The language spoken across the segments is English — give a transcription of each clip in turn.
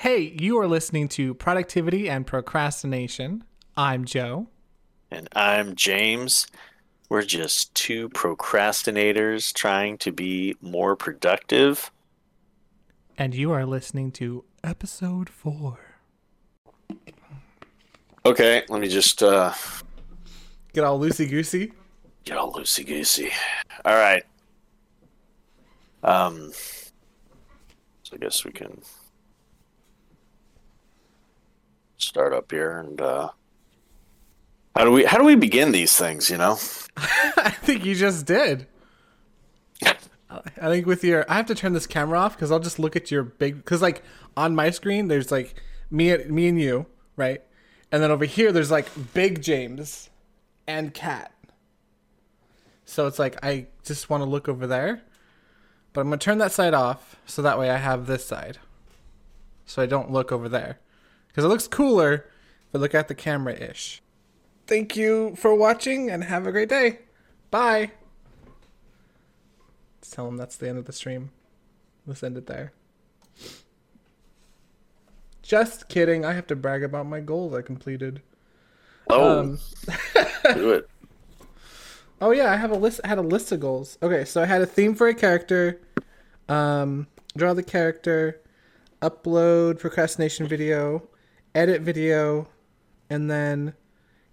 Hey, you are listening to Productivity and Procrastination. I'm Joe. And I'm James. We're just two procrastinators trying to be more productive. And you are listening to episode four. Okay, let me just uh, get all loosey goosey. Get all loosey goosey. All right. Um. So I guess we can start up here and uh how do we how do we begin these things, you know? I think you just did. I think with your I have to turn this camera off cuz I'll just look at your big cuz like on my screen there's like me me and you, right? And then over here there's like big James and cat. So it's like I just want to look over there. But I'm to turn that side off so that way I have this side. So I don't look over there. Cuz it looks cooler if I look at the camera ish. Thank you for watching and have a great day. Bye. Let's tell them that's the end of the stream. Let's end it there. Just kidding. I have to brag about my goals I completed. Oh, um, do it. Oh yeah, I have a list. I had a list of goals. Okay, so I had a theme for a character, um, draw the character, upload procrastination video, edit video, and then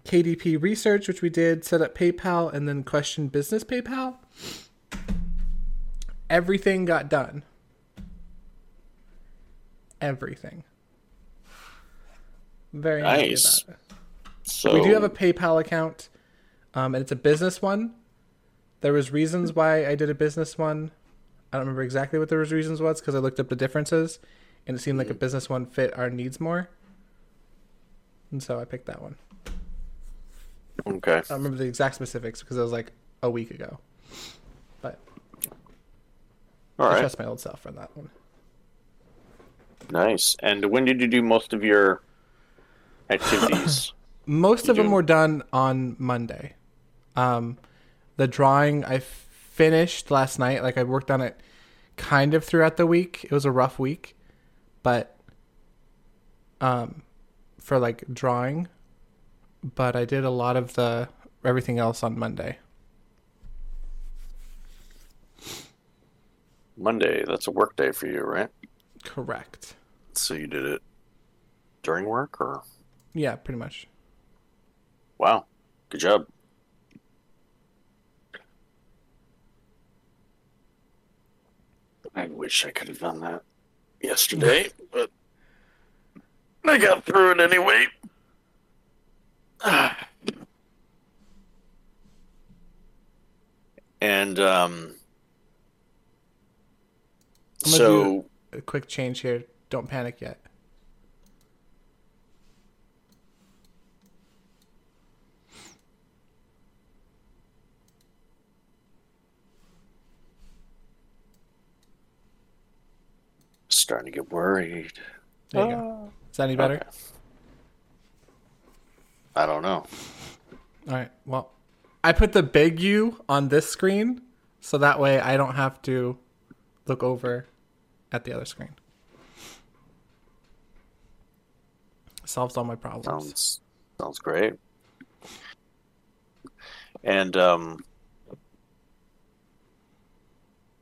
KDP research, which we did, set up PayPal, and then question business PayPal. Everything got done. Everything. Very nice. So we do have a PayPal account, um, and it's a business one. There was reasons why I did a business one. I don't remember exactly what the reasons was because I looked up the differences, and it seemed like a mm. business one fit our needs more, and so I picked that one. Okay. I don't remember the exact specifics because it was like a week ago. But All I right. trust my old self for that one. Nice. And when did you do most of your activities? most of them were done on Monday. Um, the drawing I finished last night. Like I worked on it kind of throughout the week. It was a rough week, but um, for like drawing, but I did a lot of the everything else on Monday. Monday, that's a work day for you, right? Correct. So you did it during work or? Yeah, pretty much. Wow. Good job. I wish I could have done that yesterday, but I got through it anyway. and um, so a quick change here. Don't panic yet. Starting to get worried. There you go. That any better? Okay. I don't know. All right. Well, I put the big U on this screen so that way I don't have to look over at the other screen. Solves all my problems. Sounds sounds great. And um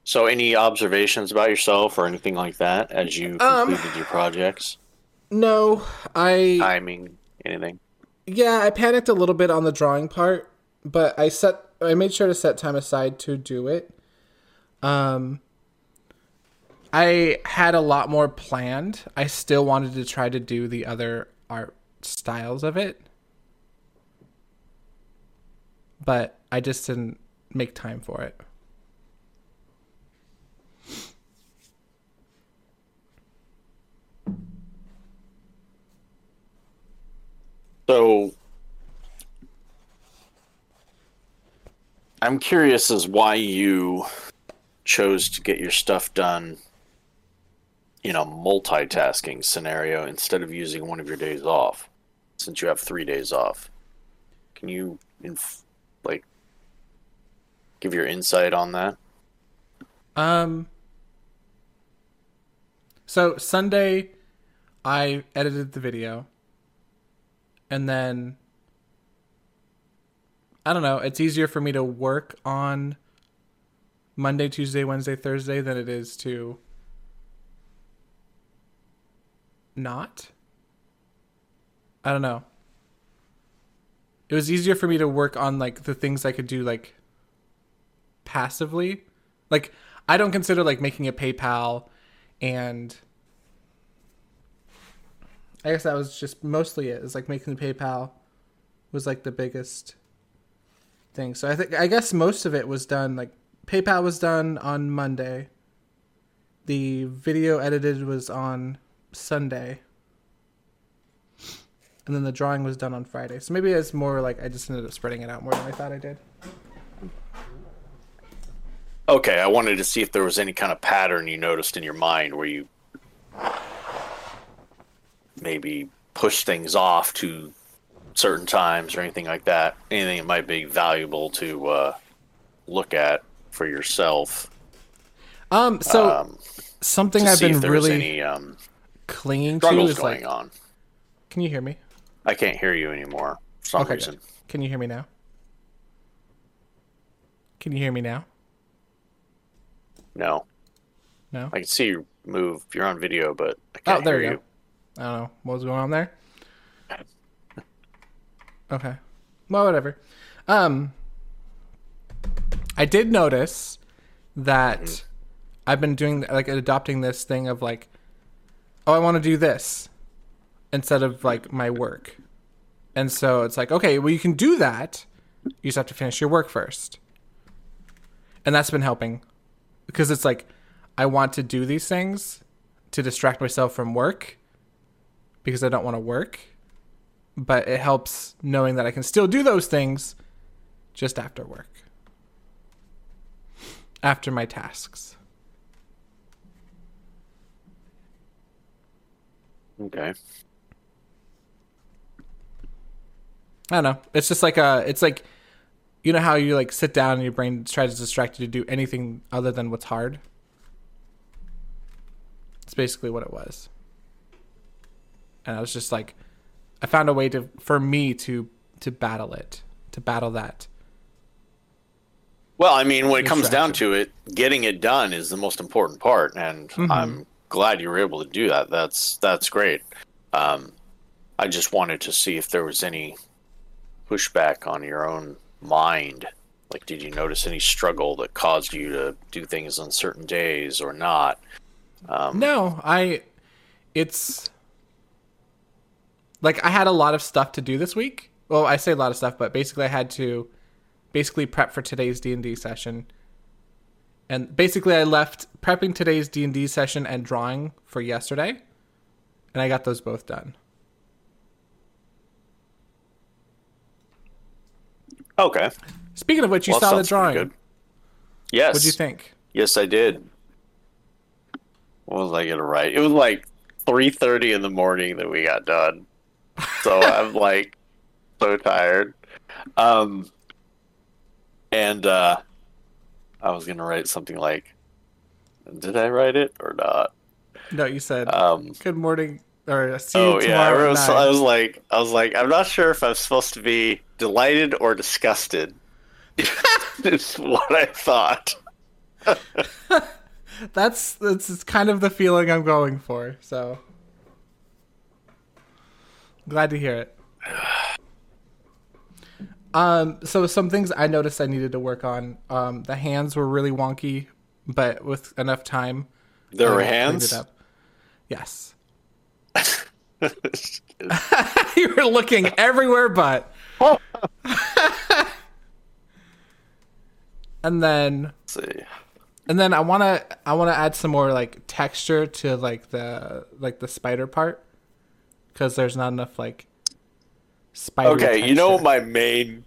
so any observations about yourself or anything like that as you um, completed um, your projects? No, I timing anything. Yeah, I panicked a little bit on the drawing part, but I set I made sure to set time aside to do it. Um I had a lot more planned. I still wanted to try to do the other art styles of it. But I just didn't make time for it. So I'm curious as why you chose to get your stuff done in a multitasking scenario instead of using one of your days off since you have 3 days off. Can you inf- like give your insight on that? Um so Sunday I edited the video, and then I don't know. It's easier for me to work on Monday, Tuesday, Wednesday, Thursday than it is to not. I don't know. It was easier for me to work on like the things I could do like passively. Like I don't consider like making a PayPal and I guess that was just mostly it. It's like making the PayPal was like the biggest thing. So I think I guess most of it was done like PayPal was done on Monday. The video edited was on Sunday. And then the drawing was done on Friday. So maybe it's more like I just ended up spreading it out more than I thought I did. Okay, I wanted to see if there was any kind of pattern you noticed in your mind where you maybe push things off to certain times or anything like that. Anything that might be valuable to uh, look at for yourself. Um so Um, something I've been if there was really any um, clinging to is going like on. Can you hear me? I can't hear you anymore for some Okay, reason. good. Can you hear me now? Can you hear me now? No, No. I can see you move. You're on video, but I Oh, can't there hear you. go. I don't know what was going on there. Okay. Well, whatever. Um, I did notice that I've been doing like adopting this thing of like, oh, I want to do this instead of like my work, and so it's like, okay, well, you can do that. You just have to finish your work first, and that's been helping because it's like I want to do these things to distract myself from work because I don't want to work. But it helps knowing that I can still do those things just after work. After my tasks. Okay. I don't know. It's just like a it's like you know how you like sit down and your brain tries to distract you to do anything other than what's hard? It's basically what it was. And I was just like I found a way to for me to to battle it, to battle that. Well, I mean, when it comes down to it, getting it done is the most important part, and Mm-hmm. I'm glad you were able to do that. That's that's great. Um, I just wanted to see if there was any pushback on your own mind. Like, did you notice any struggle that caused you to do things on certain days or not? Um, No, I it's like I had a lot of stuff to do this week. Well, I say a lot of stuff, but basically I had to basically prep for today's D&D session. And basically I left prepping today's D&D session and drawing for yesterday, and I got those both done. Okay. Speaking of which, you Well, saw the drawing. good. Yes. What'd you think? Yes, I did. What was I gonna write? It was like three thirty in the morning that we got done. So I'm like so tired. Um and uh I was gonna write something like did I write it or not? No, you said Um good morning or see you Oh yeah, I was, I was like I was like I'm not sure if I'm supposed to be delighted or disgusted. is what I thought. that's that's kind of the feeling I'm going for. So glad to hear it. Um, so some things I noticed I needed to work on. Um, the hands were really wonky, but with enough time, There were hands. up. Yes, you were looking everywhere but. and then Let's see. And then I wanna I wanna add some more like texture to like the like the spider part, because there's not enough like spider. Okay, you know my main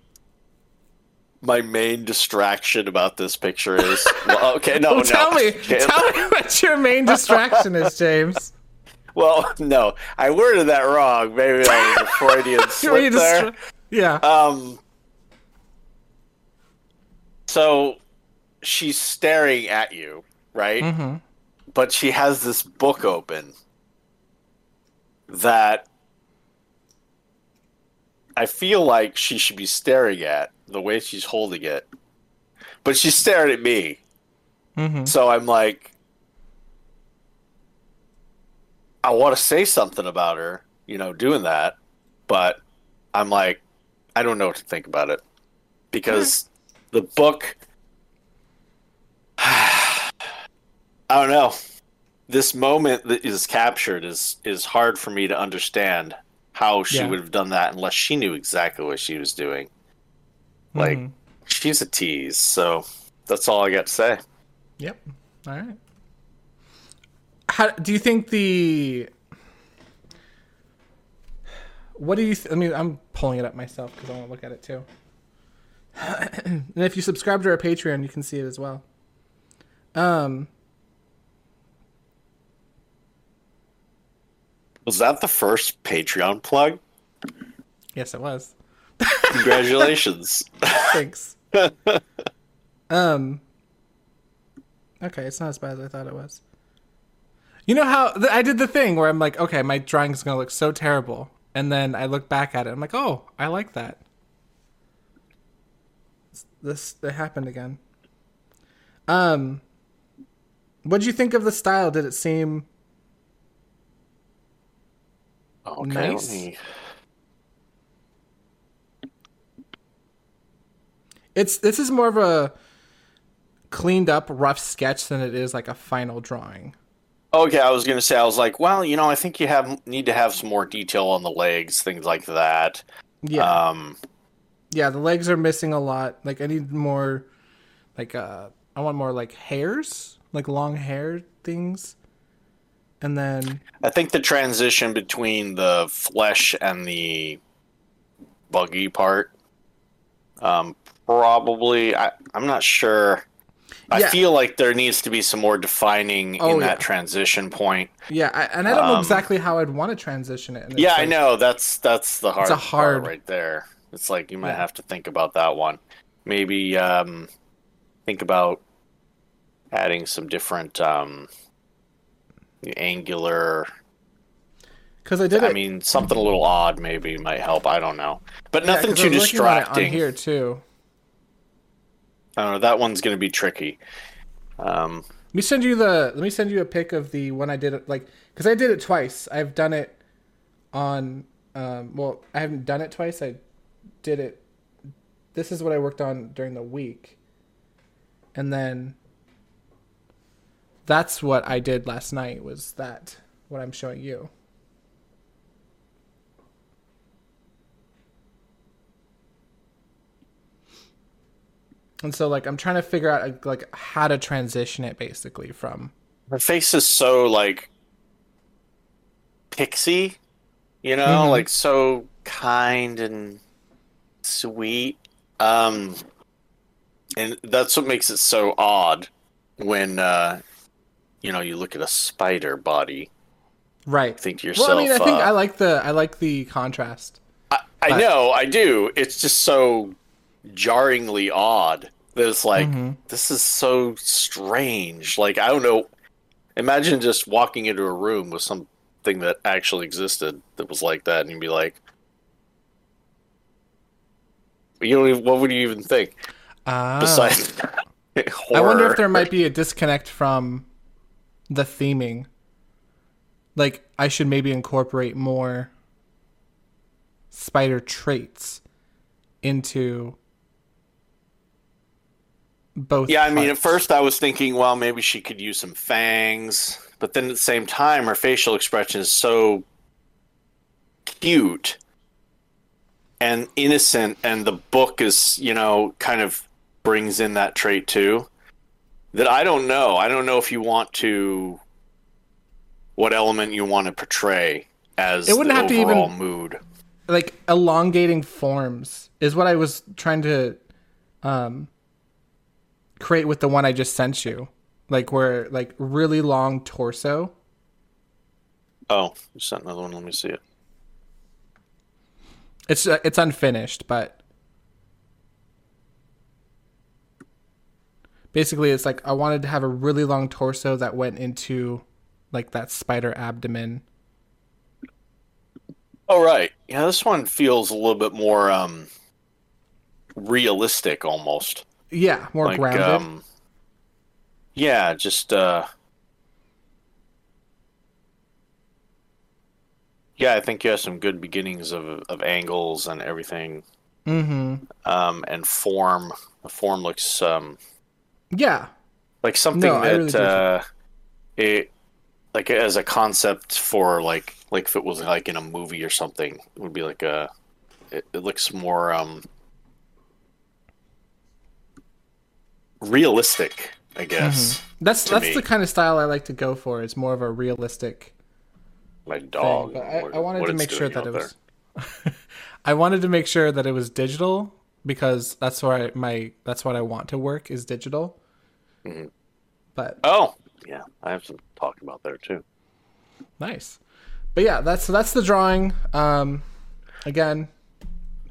my main distraction about this picture is? Well, okay, no, Well, no. tell me, Okay, tell me what your main distraction is, James. Well, no, I worded that wrong. Maybe I was a Freudian slip there. distra- yeah. Um. So, she's staring at you, right? mm-hmm. But she has this book open, that I feel like she should be staring at the way she's holding it, but she's staring at me. Mm-hmm. So I'm like, I want to say something about her, you know, doing that, but I'm like, I don't know what to think about it because the book. I don't know. This moment that is captured is is hard for me to understand how she Yeah. would have done that unless she knew exactly what she was doing. Like Mhm. she's a tease, so that's all I got to say. Yep. All right. How do you think the? What do you? Th- I mean, I'm pulling it up myself because I want to look at it too. and if you subscribe to our Patreon, you can see it as well. Um. Was that the first Patreon plug? Yes, it was. Congratulations. Thanks. um. Okay, it's not as bad as I thought it was. You know how th- I did the thing where I'm like, okay, my drawing's gonna look so terrible, and then I look back at it, I'm like, oh, I like that. This it happened again. Um. What would you think of the style? Did it seem Okay, Nice. let It's this is more of a cleaned up rough sketch than it is like a final drawing. Okay, I was gonna say I was like, well, you know, I think you have need to have some more detail on the legs, things like that. Yeah. Um, yeah, the legs are missing a lot. Like I need more like uh I want more like hairs, like long hair things. And then I think the transition between the flesh and the buggy part, um, probably. I, I'm not sure. I Yeah. feel like there needs to be some more defining Oh, in that yeah. transition point. yeah, I, and I don't know Um, exactly how I'd want to transition it. It's Yeah, I know. That's that's the hard, a part hard- right there. It's like you might Yeah. have to think about that one. Maybe um, think about adding some different um, angular. Because I did it. I mean, something a little odd maybe might help. I don't know, but yeah, nothing too it distracting. on here too. I don't know. That one's going to be tricky. Um, Let me send you the. Let me send you a pic of the one I did it like because I did it twice. I've done it on. Um, well, I haven't done it twice. I did it. This is what I worked on during the week, and then that's what I did last night. Was that what I'm showing you? And so, like, I'm trying to figure out like how to transition it basically from her face is so like pixie, you know, Mhm. like so kind and sweet. Um, and that's what makes it so odd when uh, you know you look at a spider body. right. Think to yourself, Well, I mean, I think uh, I like the I like the contrast. I, I but- know, I do. It's just so jarringly odd. That it's like Mhm. this is so strange. Like I don't know. Imagine just walking into a room with something that actually existed that was like that, and you'd be like, you don't even, what would you even think? Ah. Besides, I wonder if there might be a disconnect from the theming. Like I should maybe incorporate more spider traits into both. Yeah, I mean, at first I was thinking, well, maybe she could use some fangs, but then at the same time, her facial expression is so cute and innocent, and the book is, you know, kind of brings in that trait too. That I don't know. I don't know if you want to, what element you want to portray as It wouldn't have to even- mood. like elongating forms is what I was trying to um create with the one I just sent you. Like where like really long torso. Oh, you sent another one. Let me see it. It's uh, it's unfinished, but basically it's like I wanted to have a really long torso that went into like that spider abdomen Oh right, yeah. This one feels a little bit more um, realistic, almost. Yeah, more like, grounded. Um, yeah, just uh, yeah. I think you have some good beginnings of of angles and everything, mm-hmm. um, and form. The form looks um, Yeah. like something No, that really uh, it like as a concept for like like if it was like in a movie or something, it would be like a. It, it looks more um realistic, I guess. That's To that's me. the kind of style I like to go for. It's more of a realistic My thing. dog. But I, what- I wanted to make sure that it was. I wanted to make sure that it was digital because that's where I, my that's what I want to work is digital. Mhm. But. Oh, yeah. I have some talk about there too. nice. But yeah, that's that's the drawing. Um, again,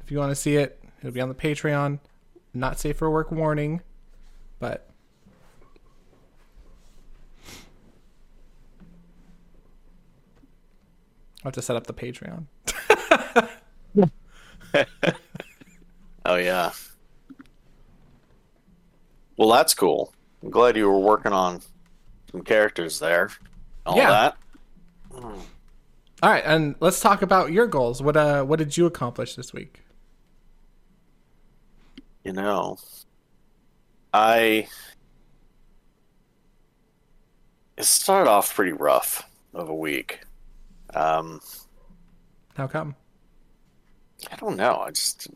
if you want to see it, it'll be on the Patreon. Not safe for work warning, but I'll have to set up the Patreon. Oh yeah. Well, that's cool. I'm glad you were working on some characters there. All Yeah. that. All right, and let's talk about your goals. What uh, what did you accomplish this week? You know, I it started off pretty rough of a week. Um, How come? I don't know. I just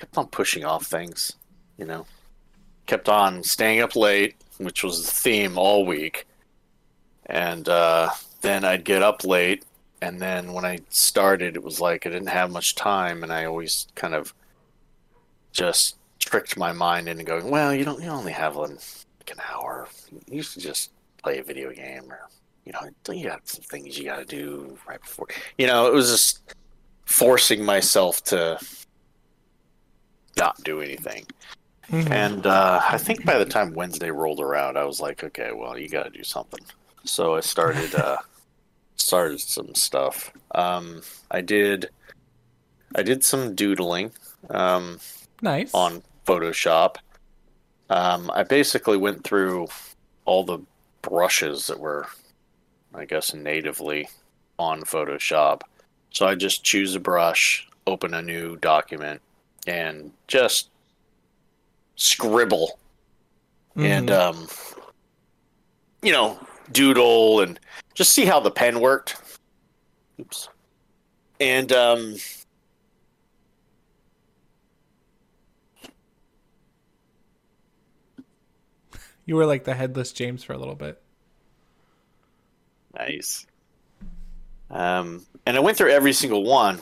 kept on pushing off things. You know, kept on staying up late, which was the theme all week, and uh, then I'd get up late, and then when I started, it was like I didn't have much time, and I always kind of just tricked my mind into going, well, you don't, you only have like an hour. You should just play a video game, or you know, you got some things you got to do right before. You know, it was just forcing myself to not do anything. Mhm. And uh, I think by the time Wednesday rolled around, I was like, okay, well, you got to do something. So I started uh, started some stuff. Um, I did I did some doodling um, Nice. on Photoshop. Um, I basically went through all the brushes that were, I guess, natively on Photoshop. So I just choose a brush, open a new document, and just scribble and Mhm. um, you know doodle and just see how the pen worked. Oops. And um, you were like the headless James for a little bit. Nice. Um, and I went through every single one,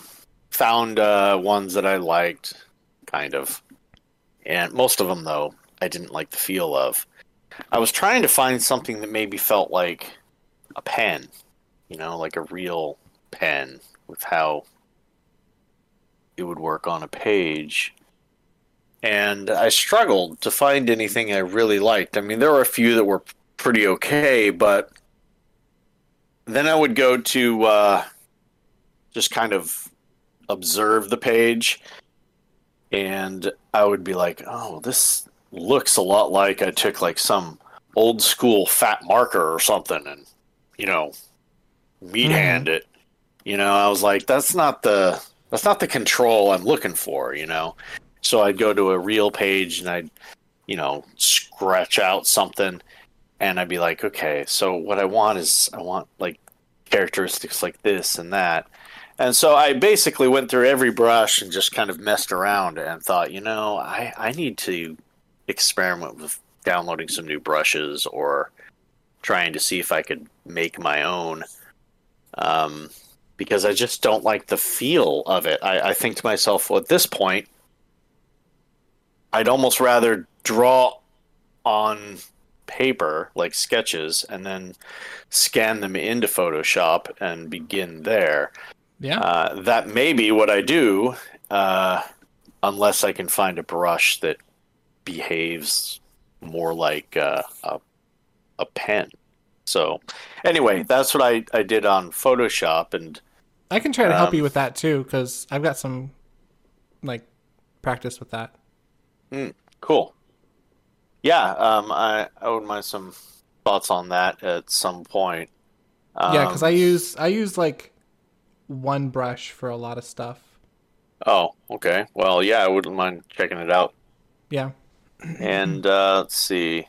found uh, ones that I liked, kind of, and most of them though I didn't like the feel of. I was trying to find something that maybe felt like a pen, you know, like a real pen with how it would work on a page. And I struggled to find anything I really liked. I mean, there were a few that were pretty okay, but then I would go to uh, just kind of observe the page, and I would be like, "Oh, this looks a lot like I took like some old school fat marker or something, and you know, meat Mhm. hand it." You know, I was like, "That's not the that's not the control I'm looking for." You know, so I'd go to a real page and I'd you know scratch out something and I'd be like, okay, so what I want is I want like characteristics like this and that. And so I basically went through every brush and just kind of messed around and thought, you know, I, I need to experiment with downloading some new brushes or trying to see if I could make my own. Um, because I just don't like the feel of it. I, I think to myself, well, at this point, I'd almost rather draw on paper like sketches and then scan them into Photoshop and begin there. Yeah. Uh, that may be what I do, uh, unless I can find a brush that behaves more like uh, a a pen. So, anyway, that's what I, I did on Photoshop, and I can try to help Um, you with that too, because I've got some like practice with that. Cool. Yeah, um, I, I wouldn't mind some thoughts on that at some point. Um, yeah, because I use I use like one brush for a lot of stuff. Oh, okay. Well, yeah, I wouldn't mind checking it out. Yeah. And uh, let's see.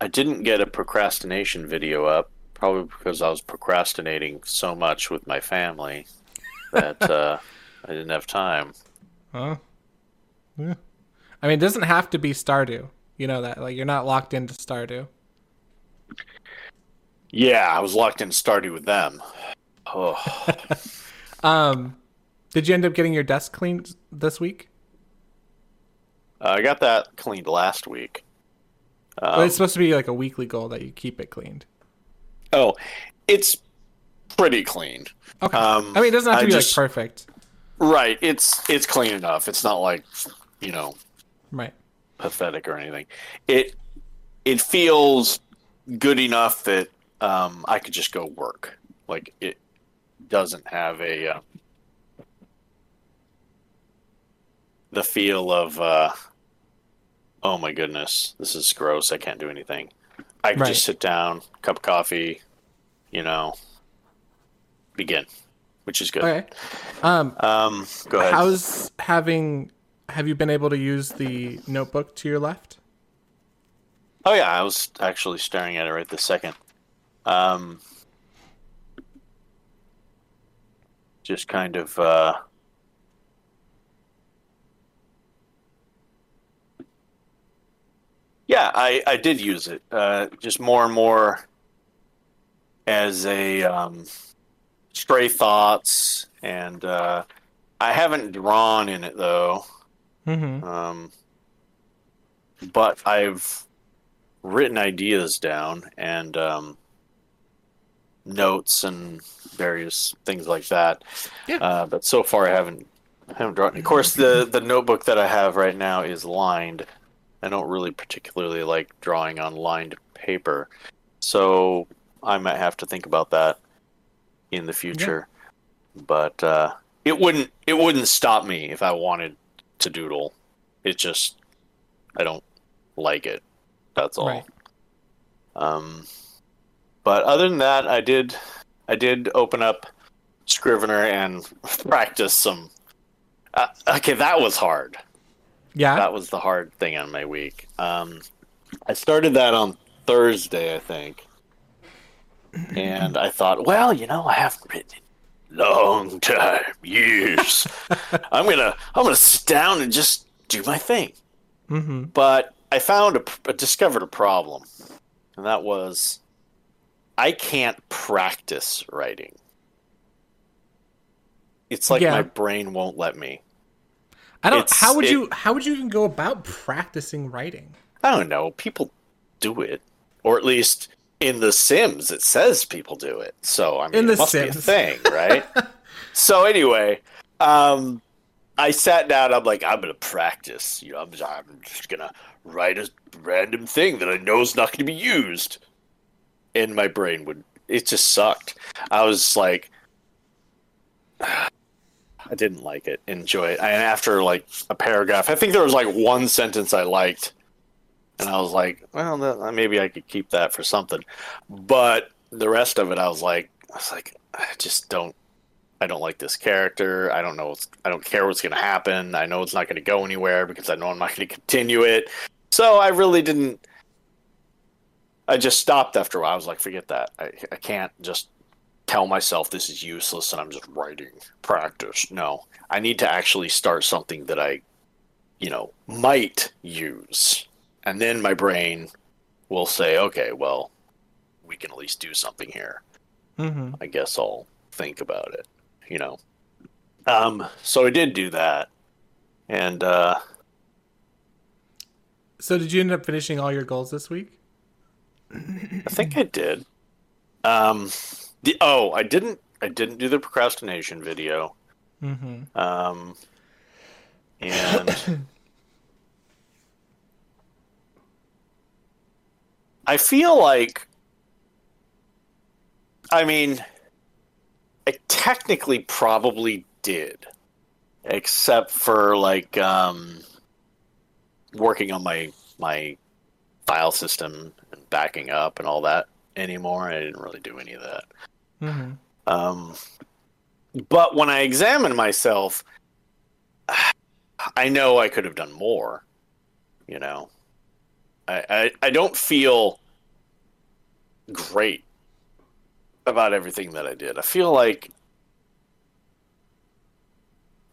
I didn't get a procrastination video up, probably because I was procrastinating so much with my family that uh, I didn't have time. Huh? Yeah. I mean, it doesn't have to be Stardew. You know that. Like, you're not locked into Stardew. Yeah, I was locked in Stardew with them. Oh, Um, did you end up getting your desk cleaned this week? I got that cleaned last week. Um, it's supposed to be like a weekly goal that you keep it cleaned. oh, it's pretty clean. Okay. Um, I mean, it doesn't have to I be just- like perfect. Right, it's it's clean enough. It's not like, you know, Right. pathetic or anything. It it feels good enough that um, I could just go work. Like it doesn't have a uh, the feel of uh, oh my goodness, this is gross. I can't do anything. I can Right. just sit down, cup of coffee, you know, begin, which is good. Okay. Um, Um, go ahead. how's having? Have you been able to use the notebook to your left? Oh yeah, I was actually staring at it right this second. Um, just kind of uh, yeah, I I did use it. Uh, just more and more as a um, stray thoughts, and uh, I haven't drawn in it though. Mm-hmm. Um, but I've written ideas down and um, notes and various things like that. Yeah. Uh, but so far, I haven't haven't drawn. Of course, the the notebook that I have right now is lined. I don't really particularly like drawing on lined paper, so I might have to think about that in the future. But uh, it wouldn't it wouldn't stop me if I wanted to doodle. It just I don't like it. That's all. Right. Um, but other than that, I did I did open up Scrivener and practice some. Uh, okay, that was hard. Yeah. That was the hard thing on my week. Um, I started that on Thursday, I think, and I thought, well, you know, I haven't written in a long time, years. I'm gonna I'm gonna sit down and just do my thing. mm-hmm. But I found a discovered a problem, and that was I can't practice writing. It's like Yeah. my brain won't let me. I don't. It's- how would it- you? How would you even go about practicing writing? I don't know. People do it, or at least in The Sims, it says people do it. So I mean, In The it must be a thing, right? so anyway, um, I sat down. I'm like, I'm gonna practice. You know, I'm just, I'm just gonna write a random thing that I know is not going to be used. And my brain would. It just sucked. I was like. I didn't like it, enjoy it. And after like a paragraph, I think there was like one sentence I liked, and I was like, well, that, maybe I could keep that for something. But the rest of it, I was like, I was like, I just don't, I don't like this character. I don't know. I don't care what's going to happen. I know it's not going to go anywhere because I know I'm not going to continue it. So I really didn't. I just stopped after a while. I was like, forget that. I, I can't just tell myself this is useless and I'm just writing practice. No, I need to actually start something that I, you know, might use. And then my brain will say, okay, well, we can at least do something here. Mm-hmm. I guess I'll think about it, you know. Um, so I did do that. And uh, So did you end up finishing all your goals this week? I think I did. Um, the oh, I didn't. I didn't do the procrastination video. Mm-hmm. Um, and I feel like I mean, I technically probably did, except for like um, working on my my file system backing up and all that anymore. I didn't really do any of that. Mm-hmm. Um, but when I examine myself, I know I could have done more. You know, I, I, I don't feel great about everything that I did. I feel like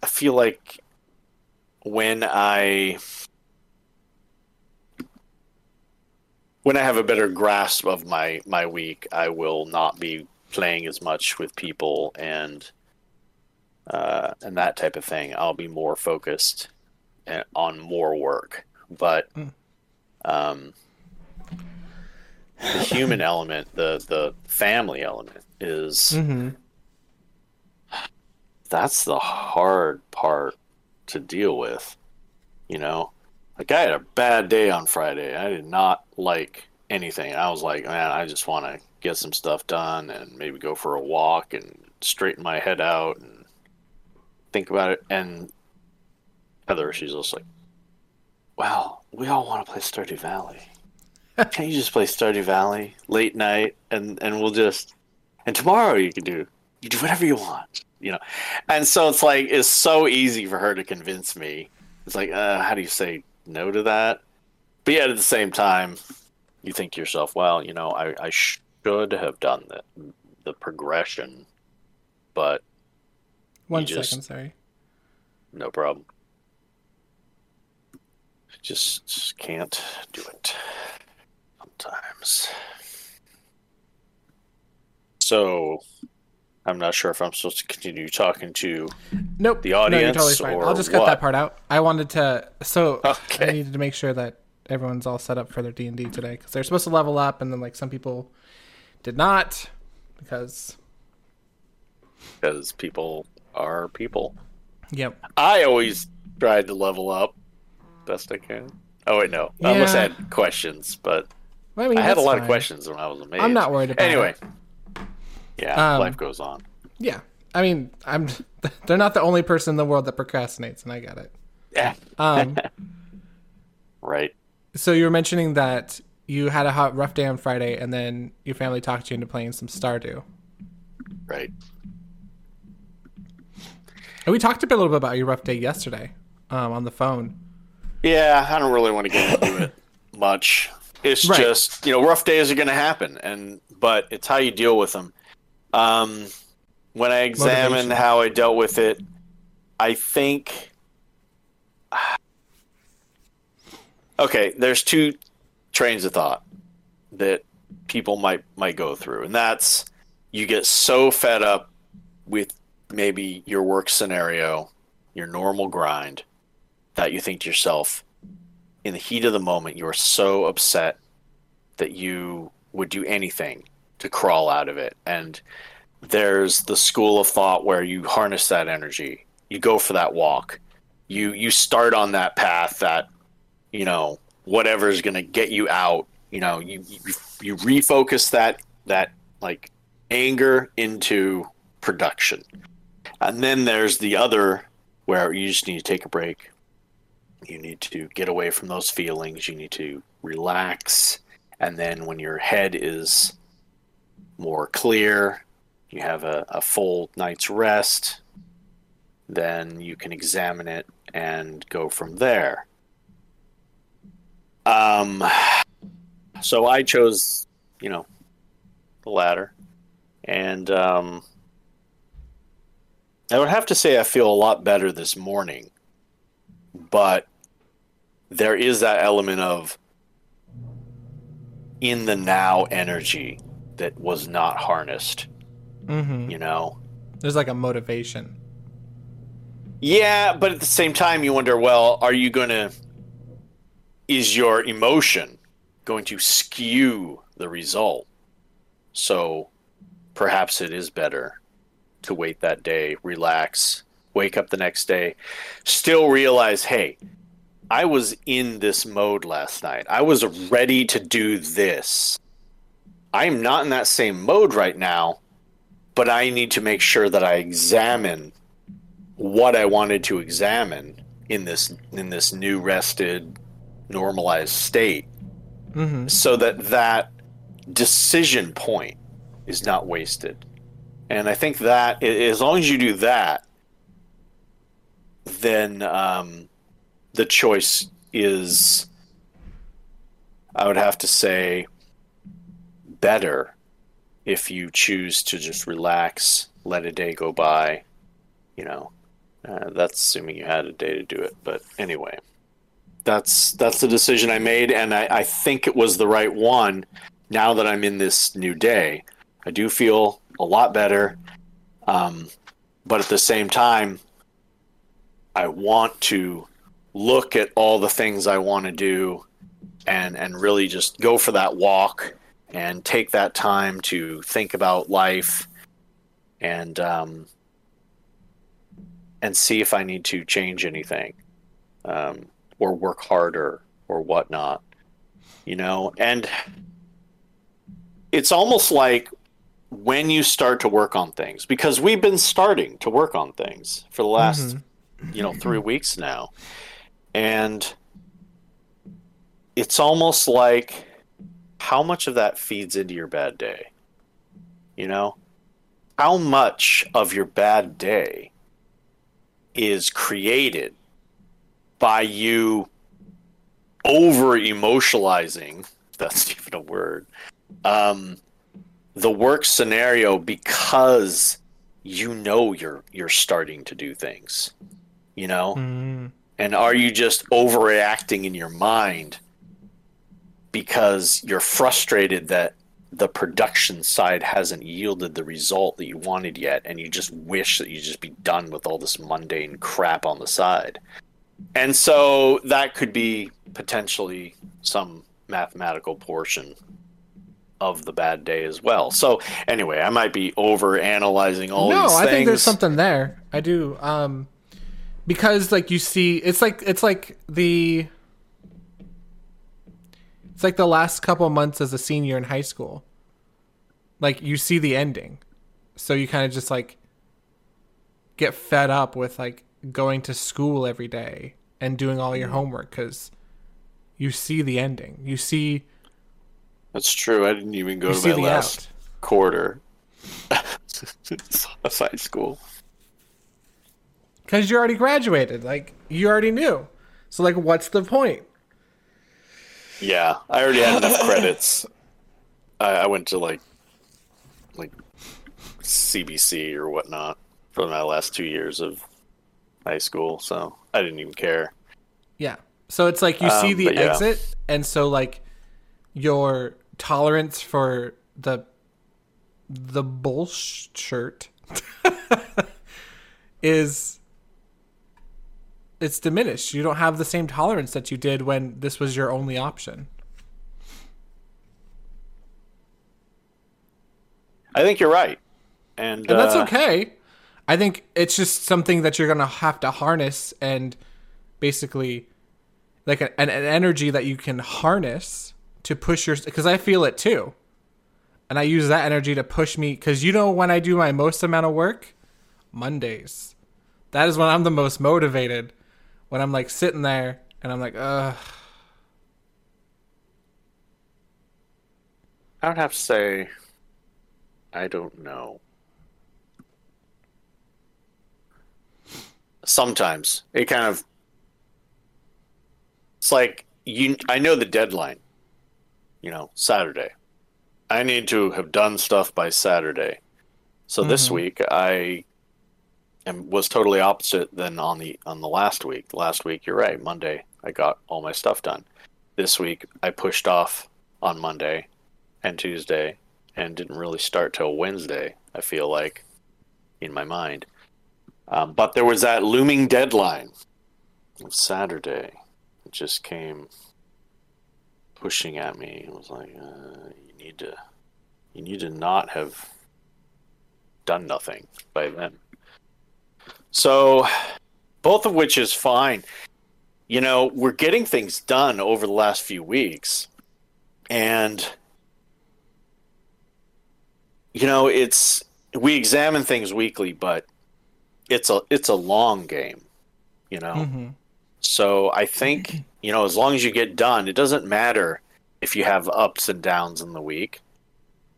I feel like when I when I have a better grasp of my my week, I will not be playing as much with people and uh, and that type of thing. I'll be more focused uh, on more work, but Mm. um, the human element, the the family element, is Mm-hmm. that's the hard part to deal with. You know, like I had a bad day on Friday. I did not like anything. I was like, man, I just want to get some stuff done and maybe go for a walk and straighten my head out and think about it. And Heather, she's just like, well, we all want to play Stardew Valley. Can't you just play Stardew Valley late night and and we'll just and tomorrow you can do you do whatever you want, you know. And so it's like it's so easy for her to convince me. It's like, uh, how do you say no to that? But yet at the same time, you think to yourself, well, you know, I, I should have done the the progression, but One second, just- sorry. no problem. Just, just can't do it sometimes. So, I'm not sure if I'm supposed to continue talking to. Nope. The no, you're audience totally fine. I'll just cut what? that part out. I wanted to. So I needed to make sure that everyone's all set up for their D and D today because they're supposed to level up, and then like some people did not because because people are people. yep. I always tried to level up best I can. Oh wait, no, I almost had questions, but Well, I mean, I had a lot fine. of questions when I was amazed. I'm not worried about Anyway, it. Yeah, Um, life goes on. Yeah, I mean, I'm. They're not the only person in the world that procrastinates, and I get it. Yeah, Um, right. so you were mentioning that you had a hot, rough day on Friday, and then your family talked you into playing some Stardew. Right. And we talked a bit, a little bit about your rough day yesterday um, on the phone. Yeah, I don't really want to get into it much. It's Right. just you know, rough days are going to happen, and but it's how you deal with them. Um, when I examine Motivation. how I dealt with it, I think. Okay, there's two trains of thought that people might might go through, and that's you get so fed up with maybe your work scenario, your normal grind, that you think to yourself, in the heat of the moment, you are so upset that you would do anything to crawl out of it. And there's the school of thought where you harness that energy, you go for that walk, you you start on that path that you know whatever is going to get you out. You know, you, you you refocus that that like anger into production. And then there's the other where you just need to take a break. You need to get away from those feelings. You need to relax. And then when your head is more clear, you have a, a full night's rest, then you can examine it and go from there. Um, so I chose, you know, the latter. And um, I would have to say I feel a lot better this morning, but there is that element of in the now energy that was not harnessed, Mm-hmm. you know? There's like a motivation. Yeah, but at the same time, you wonder well, are you going to. Is your emotion going to skew the result? So perhaps it is better to wait that day, relax, wake up the next day, still realize, hey, I was in this mode last night. I was ready to do this. I'm not in that same mode right now, but I need to make sure that I examine what I wanted to examine in this in this new rested normalized state Mm-hmm. so that that decision point is not wasted. And I think that as long as you do that, then um, the choice is, I would have to say, better if you choose to just relax, let a day go by. You know, uh, that's assuming you had a day to do it. But anyway, that's that's the decision I made, and I, I think it was the right one. Now that I'm in this new day, I do feel a lot better. Um, but at the same time, I want to look at all the things I want to do, and and really just go for that walk and take that time to think about life, and um, and see if I need to change anything. Um, or work harder or whatnot you know and it's almost like when you start to work on things because we've been starting to work on things for the last you know three weeks now and it's almost like how much of that feeds into your bad day you know how much of your bad day is created by you over emotionalizing that's even a word um, the work scenario because you know you're you're starting to do things you know Mm. and are you just overreacting in your mind because you're frustrated that the production side hasn't yielded the result that you wanted yet and you just wish that you just be done with all this mundane crap on the side and so that could be potentially some mathematical portion of the bad day as well. So anyway, I might be over analyzing all these. no, these I think there's something there. I do. Um, because like you see, it's like it's like the it's like the last couple months as a senior in high school. Like you see the ending, so you kind of just like get fed up with like going to school every day and doing all your mm. homework because you see the ending. You see That's true. I didn't even go to my the last out. quarter of high school. Because you already graduated. Like, you already knew. So, like, what's the point? Yeah, I already had enough credits. I, I went to like like CBC or whatnot for my last two years of high school, so I didn't even care. Yeah. So it's like you see Um, the yeah. exit, and so, like, your tolerance for the the bullshit is it's diminished. You don't have the same tolerance that you did when this was your only option. I think you're right, and, and that's uh, okay. I think it's just something that you're gonna have to harness and basically like a, an, an energy that you can harness to push your because I feel it too, and I use that energy to push me because you know when I do my most amount of work, Mondays. That is when I'm the most motivated. When I'm like sitting there and I'm like, ugh. I would have to say, I don't know. Sometimes it kind of it's like you I know the deadline. You know, Saturday. I need to have done stuff by Saturday. So this Mhm. week I am was totally opposite than on the on the last week. Last week, you're right, Monday I got all my stuff done. This week I pushed off on Monday and Tuesday and didn't really start till Wednesday, I feel like, in my mind. Um, but there was that looming deadline of Saturday. It just came pushing at me. It was like, uh, you need to, you need to not have done nothing by then. So, both of which is fine. You know, we're getting things done over the last few weeks, and you know it's we examine things weekly, but it's a it's a long game, you know. Mm-hmm. So I think you know as long as you get done, it doesn't matter if you have ups and downs in the week.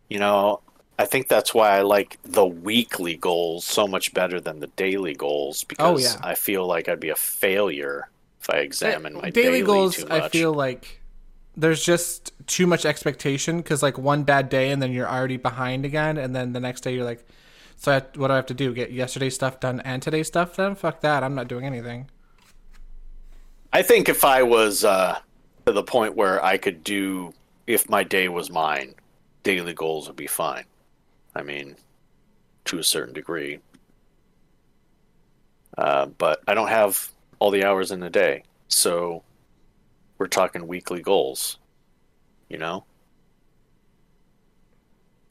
You know, I think that's why I like the weekly goals so much better than the daily goals because yeah. I feel like I'd be a failure if I examine my daily, daily goals. I feel like there's just too much expectation because like one bad day and then you're already behind again, and then the next day you're like, so I, what do I have to do? Get yesterday's stuff done and today's stuff done? Fuck that! I'm not doing anything. I think if I was uh, to the point where I could do, if my day was mine, daily goals would be fine. I mean, to a certain degree. Uh, but I don't have all the hours in the day, so we're talking weekly goals. You know,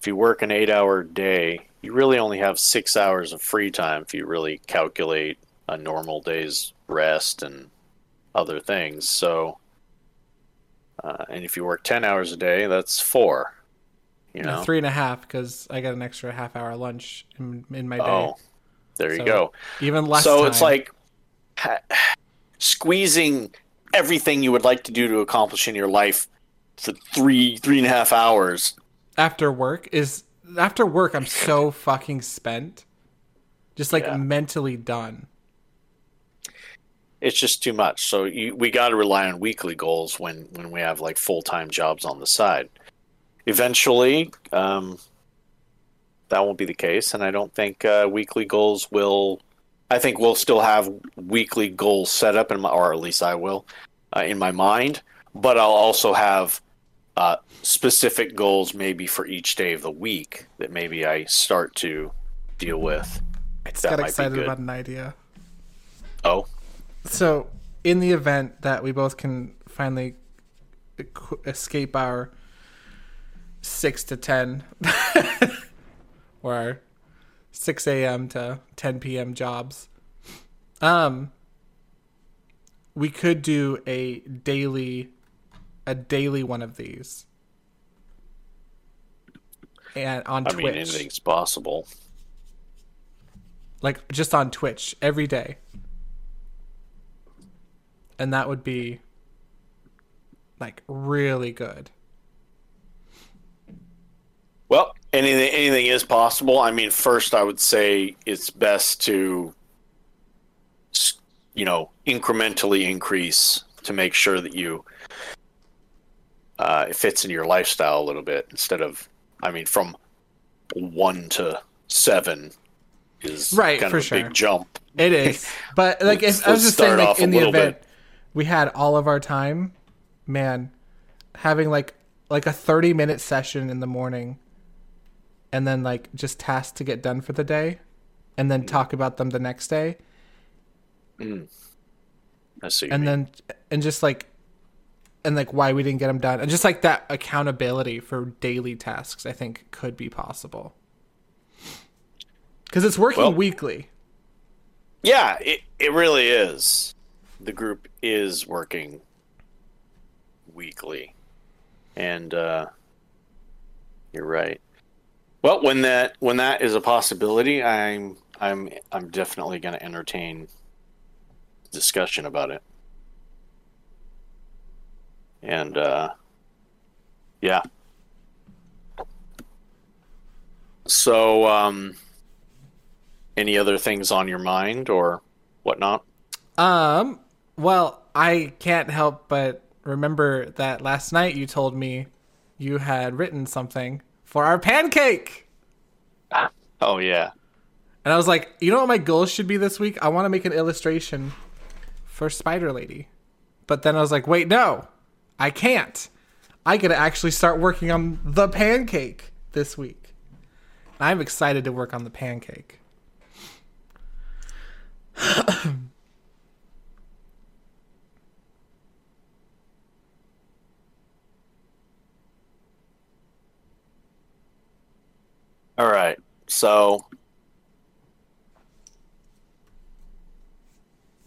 if you work an eight-hour day, you really only have six hours of free time if you really calculate a normal day's rest and other things. So, uh, and if you work 10 hours a day, that's four. You know? three and a half because I got an extra half hour lunch in, in my day. Oh, there you So, go. Even less. So time. it's like ha- squeezing everything you would like to do to accomplish in your life for three, three and a half hours. after work is after work. I'm so fucking spent, just like Yeah. mentally done. It's just too much. So you, we got to rely on weekly goals when, when we have like full time jobs on the side. Eventually, um, that won't be the case, and I don't think uh, weekly goals will. I think we'll still have weekly goals set up in my, or at least I will, uh, in my mind. But I'll also have uh, specific goals, maybe for each day of the week that maybe I start to deal with. I just That got excited about an idea. Oh, So, in the event that we both can finally escape our six to ten, or six a.m. to ten p.m. jobs, um, we could do a daily, a daily one of these, and on I Twitch, mean, anything's possible. like just on Twitch every day. And that would be like really good. Well, anything anything is possible. I mean, first I would say it's best to you know, incrementally increase to make sure that you uh, it fits in your lifestyle a little bit instead of I mean from 1 to 7 is Right, kind for of a sure. big jump. It is. But like if I was just saying like in the event bit. we had all of our time, man, having like like a 30 minute session in the morning and then like just tasks to get done for the day and Mm. then talk about them the next day I see. and then and just like and like why we didn't get them done and just like that accountability for daily tasks i think could be possible because it's working Well- weekly Yeah, it, it really is. The group is working weekly. And uh, you're right. Well, when that when that is a possibility, I'm I'm I'm definitely going to entertain discussion about it. And uh, yeah. So um any other things on your mind or whatnot? um well i can't help but remember that last night you told me you had written something for our pancake. Oh yeah. and i was like you know what my goals should be this week? I want to make an illustration for spider lady. But then i was like wait no i can't. I gotta actually start working on the pancake this week. And i'm excited to work on the pancake All right. So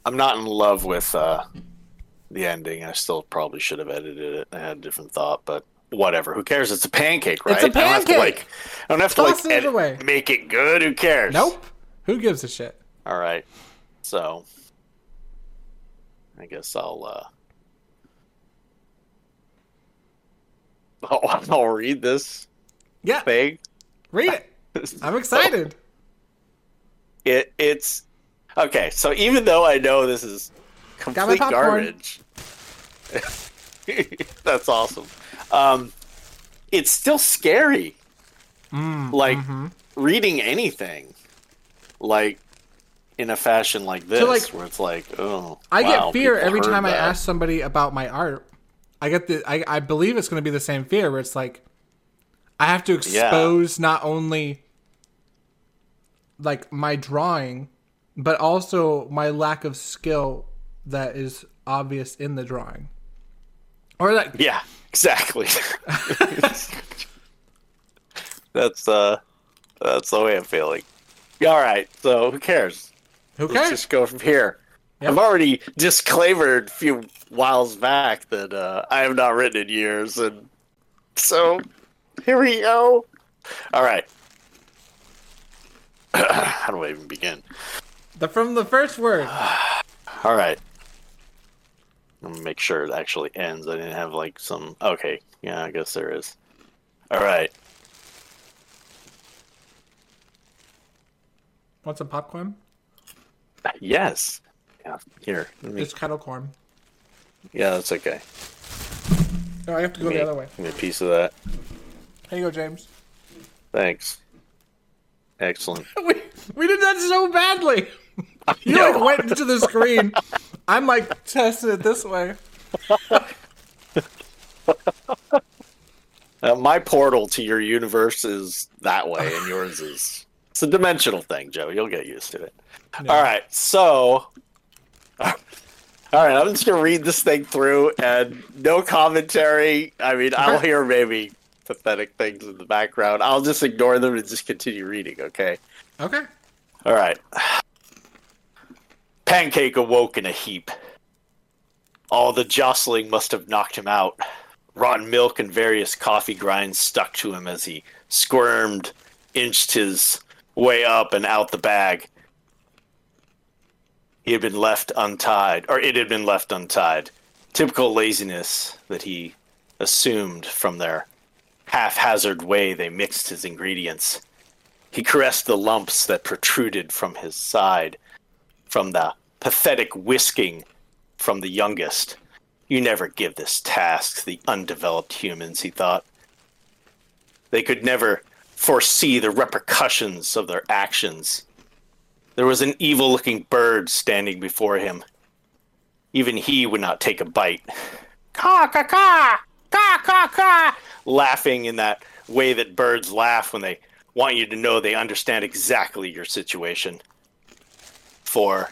I'm not in love with uh the ending. I still probably should have edited it. I had a different thought, but whatever. Who cares? It's a pancake, right? It's a I don't have to pancake. like, I don't have to like it edit- make it good. Who cares? Nope. Who gives a shit? All right. So, I guess I'll. uh I'll, I'll read this Yeah, thing. Read it. I'm excited. It it's okay. So even though I know this is complete garbage, that's awesome. Um, it's still scary. Mm, like mm-hmm. reading anything, like in a fashion like this, like, where it's like, oh, I wow, get fear every time I ask somebody about my art. I get the I, I believe it's going to be the same fear where it's like I have to Yeah. expose not only like my drawing but also my lack of skill that is obvious in the drawing. Or that Yeah, exactly. that's uh, that's the way I'm feeling. All right, so who cares? who Let's cares? just go from here. Yep. I've already disclaimed a few whiles back that uh, I have not written in years, and so here we go. All right. How do I even begin? The from the first word. All right. I'm gonna make sure it actually ends. I didn't have like some. Okay, yeah, I guess there is. All right. Want some popcorn? Yes. Yeah. Here. Let me, It's kettle corn. yeah, that's okay. No, I have to go me, the other way. give me a piece of that. Here you go, James. Thanks. Excellent. We, we did that so badly. You like went into the screen. I'm like testing it this way. Uh, my portal to your universe is that way, and yours is. It's a dimensional thing, Joe. You'll get used to it. All right, so. All right, I'm just gonna read this thing through, and no commentary. I mean, I'll hear maybe pathetic things in the background. I'll just ignore them and just continue reading. Okay. Okay. All right. Pancake awoke in a heap. All the jostling must have knocked him out. Rotten milk and various coffee grinds stuck to him as he squirmed, inched his way up and out the bag. He had been left untied, or it had been left untied. Typical laziness that he assumed from their haphazard way they mixed his ingredients. He caressed the lumps that protruded from his side, from the pathetic whisking from the youngest. You never give this task the undeveloped humans, he thought. They could never foresee the repercussions of their actions. There was an evil looking bird standing before him. Even he would not take a bite. Caw, caw, caw! Caw, caw, caw! Laughing in that way that birds laugh when they want you to know they understand exactly your situation. For.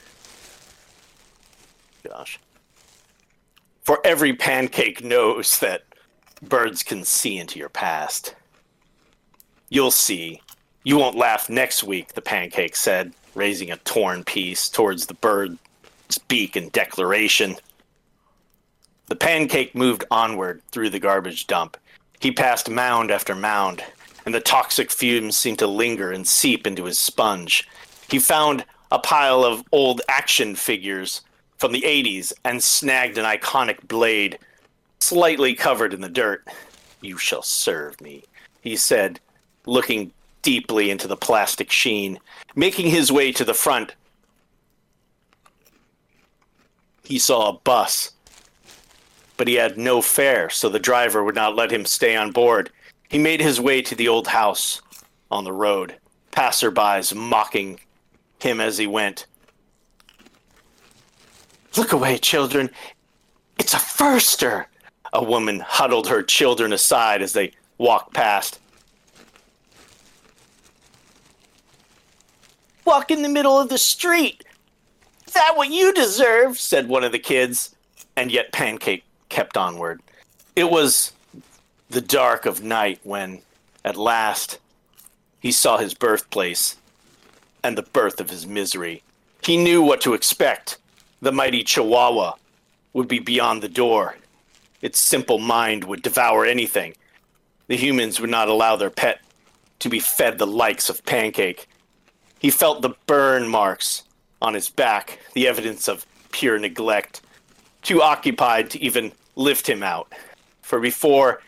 Gosh. For every pancake knows that birds can see into your past. You'll see. You won't laugh next week, the pancake said, raising a torn piece towards the bird's beak in declaration. The pancake moved onward through the garbage dump. He passed mound after mound, and the toxic fumes seemed to linger and seep into his sponge. He found a pile of old action figures from the 80s and snagged an iconic blade slightly covered in the dirt. You shall serve me, he said, looking deeply into the plastic sheen. Making his way to the front, he saw a bus, but he had no fare, so the driver would not let him stay on board. He made his way to the old house on the road, passerbys mocking him as he went. Look away, children. It's a firster. A woman huddled her children aside as they walked past. Walk in the middle of the street. Is that what you deserve? said one of the kids. And yet Pancake kept onward. It was the dark of night when, at last, he saw his birthplace and the birth of his misery. He knew what to expect. The mighty Chihuahua would be beyond the door. Its simple mind would devour anything, the humans would not allow their pet to be fed the likes of Pancake. He felt the burn marks on his back, the evidence of pure neglect, too occupied to even lift him out. For before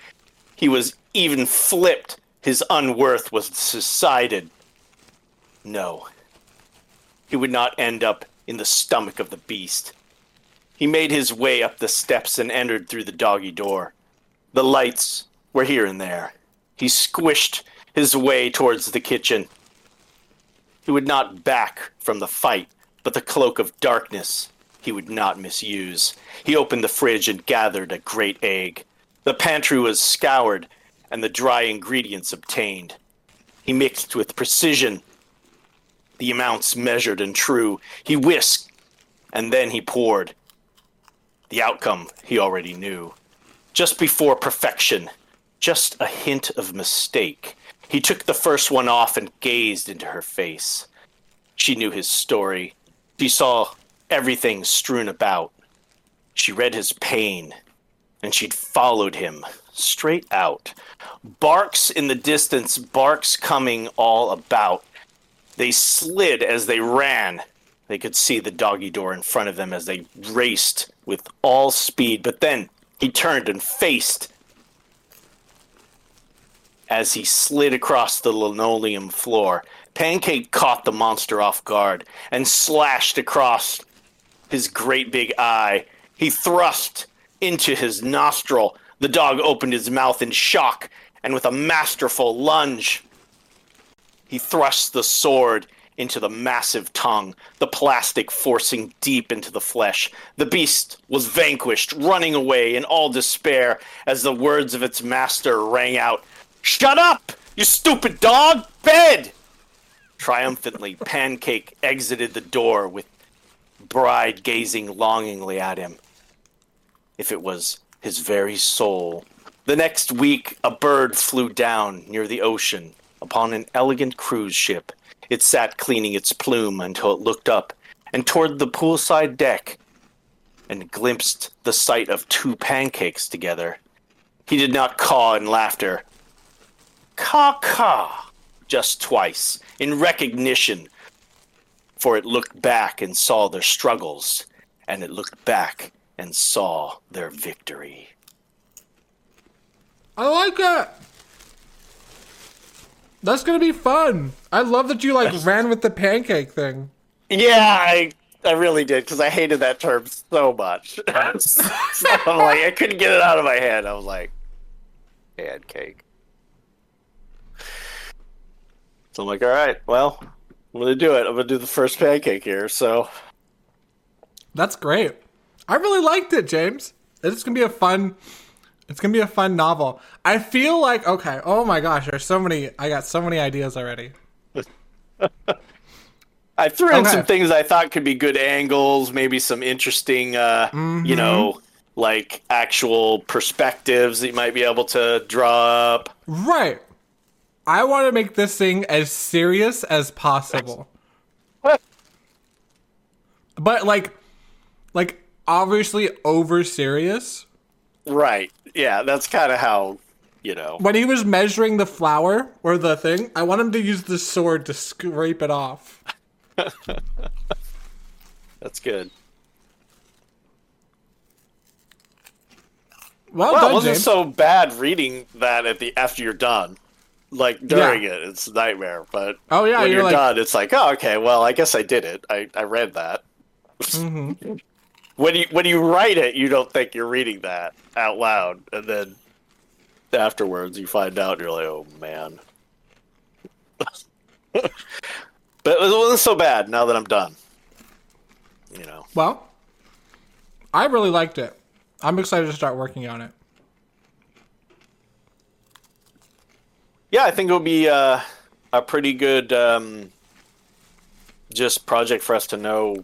he was even flipped, his unworth was decided. No, he would not end up in the stomach of the beast. He made his way up the steps and entered through the doggy door. The lights were here and there. He squished his way towards the kitchen. He would not back from the fight, but the cloak of darkness he would not misuse. He opened the fridge and gathered a great egg. The pantry was scoured and the dry ingredients obtained. He mixed with precision, the amounts measured and true. He whisked, and then he poured. The outcome he already knew. Just before perfection, just a hint of mistake. He took the first one off and gazed into her face. She knew his story. She saw everything strewn about. She read his pain, and she'd followed him straight out. Barks in the distance, barks coming all about. They slid as they ran. They could see the doggy door in front of them as they raced with all speed, but then he turned and faced as he slid across the linoleum floor. Pancake caught the monster off guard and slashed across his great big eye. He thrust into his nostril. The dog opened his mouth in shock, and with a masterful lunge, he thrust the sword into the massive tongue, the plastic forcing deep into the flesh. The beast was vanquished, running away in all despair as the words of its master rang out Shut up, you stupid dog! Bed! Triumphantly, Pancake exited the door with Bride gazing longingly at him. If it was his very soul. The next week, a bird flew down near the ocean upon an elegant cruise ship. It sat cleaning its plume until it looked up and toward the poolside deck and glimpsed the sight of two pancakes together. He did not caw in laughter. Caw caw! Just twice, in recognition, for it looked back and saw their struggles, and it looked back and saw their victory. I like it. That's gonna be fun. I love that you like ran with the pancake thing. Yeah, I I really did because I hated that term so much. so I'm like, I couldn't get it out of my head. I was like, pancake. So I'm like, all right, well, I'm gonna do it. I'm gonna do the first pancake here. So That's great. I really liked it, James. It's gonna be a fun. It's gonna be a fun novel. I feel like okay. Oh my gosh, there's so many. I got so many ideas already. I threw in Okay. some things I thought could be good angles, maybe some interesting, uh, you know, like actual perspectives that you might be able to draw up. Right. I want to make this thing as serious as possible. but like, like obviously over serious. Right. Yeah, that's kind of how, you know. When he was measuring the flour or the thing, I want him to use the sword to scrape it off. That's good. Well, Well, it wasn't James. so bad reading that at the after you're done. Like during it, it's a nightmare. But Oh, yeah, when you're you're, like- done, it's like, oh, okay. Well, I guess I did it. I, I read that. Mm-hmm. when you when you write it, you don't think you're reading that out loud, and then afterwards you find out, and you're like, oh man. but it wasn't so bad. Now that I'm done, you know. well, I really liked it. I'm excited to start working on it. Yeah, I think it would be uh, a pretty good um, just project for us to know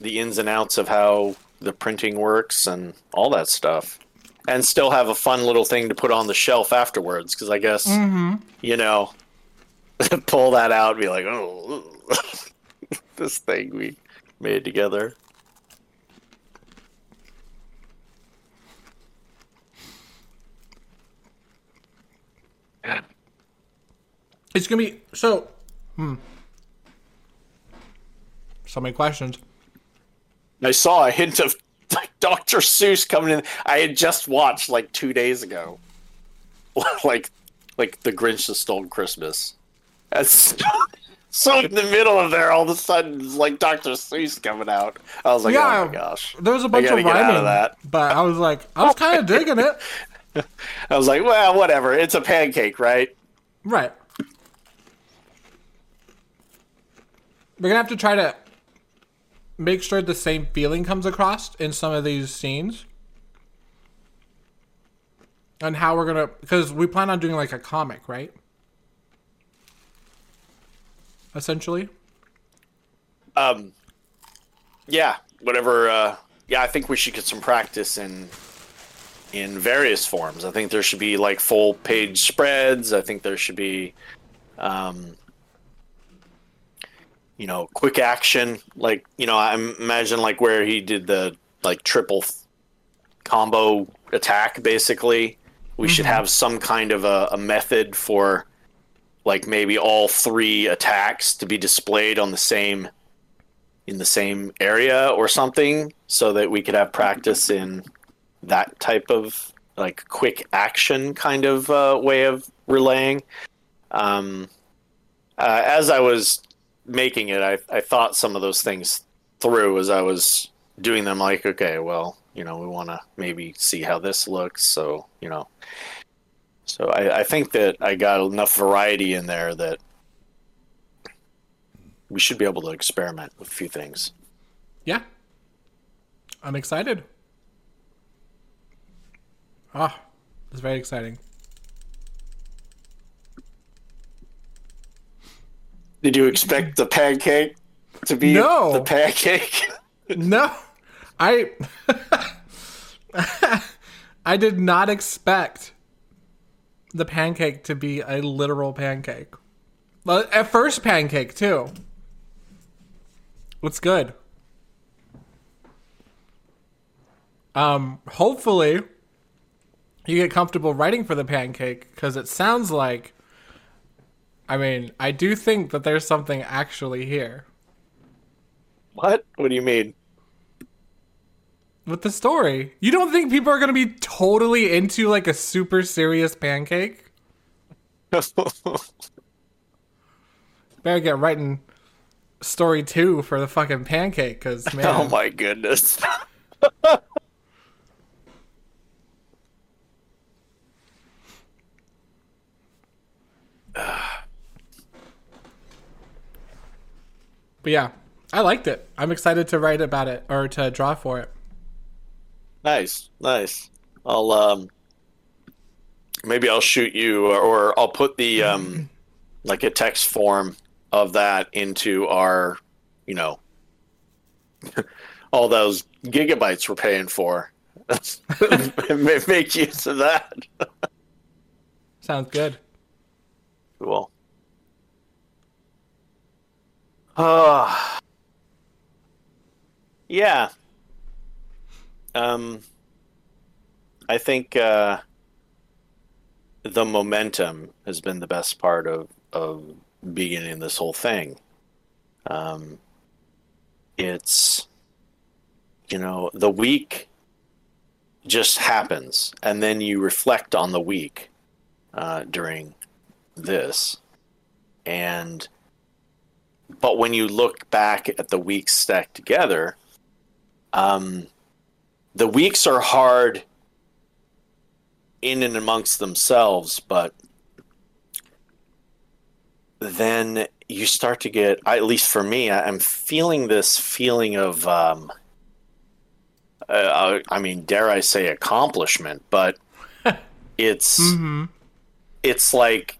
the ins and outs of how the printing works and all that stuff, and still have a fun little thing to put on the shelf afterwards. Because I guess you know, pull that out and be like, oh, this thing we made together. It's gonna be so. Hmm. So many questions. I saw a hint of like Dr. Seuss coming in. I had just watched like two days ago, like like the Grinch that stole Christmas. That's so in the middle of there, all of a sudden, like Dr. Seuss coming out. I was like, Yeah, oh my gosh. There was a bunch of rhyming, of that. but I was like, I was kind of digging it. I was like, well, whatever. It's a pancake, right? Right. We're gonna have to try to make sure the same feeling comes across in some of these scenes. And how we're gonna because we plan on doing like a comic, right? Essentially. Um, yeah, whatever. Uh, yeah, I think we should get some practice in in various forms. I think there should be like full page spreads. I think there should be, um, you know, quick action. Like you know, I imagine like where he did the like triple f- combo attack. Basically, we should have some kind of a, a method for like maybe all three attacks to be displayed on the same in the same area or something so that we could have practice in that type of like quick action kind of uh, way of relaying um, uh, as i was making it I, I thought some of those things through as i was doing them like okay well you know we want to maybe see how this looks so you know so I, I think that I got enough variety in there that we should be able to experiment with a few things. Yeah. I'm excited. Ah, it's very exciting. Did you expect the pancake to be No. the pancake? No, I I did not expect the pancake to be a literal pancake. Well, at first pancake too. What's good? Um, hopefully you get comfortable writing for the pancake because it sounds like. I mean, I do think that there's something actually here. what? What do you mean? with the story. You don't think people are going to be totally into like a super serious pancake? Better get writing story two for the fucking pancake, because oh man, oh my goodness. but yeah, I liked it. I'm excited to write about it or to draw for it. nice, nice. I'll um maybe I'll shoot you or, or I'll put the um like a text form of that into our, you know, all those gigabytes we're paying for. Make use of that. Sounds good. Cool. Uh, yeah. Um, I think uh, the momentum has been the best part of, of beginning this whole thing. Um, it's, you know, the week just happens, and then you reflect on the week uh, during this and but when you look back at the weeks stacked together um the weeks are hard in and amongst themselves but then you start to get at least for me i'm feeling this feeling of um uh, i mean dare i say accomplishment but it's Mm-hmm. it's like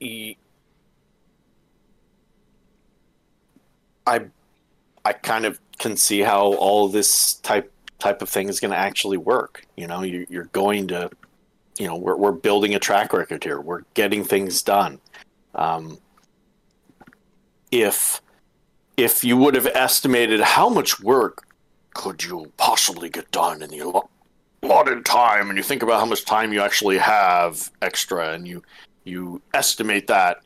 y- I I kind of can see how all this type type of thing is going to actually work. You know, you, you're going to, you know, we're we're building a track record here. We're getting things done. Um, if if you would have estimated how much work could you possibly get done in the allotted time and you think about how much time you actually have extra and you you estimate that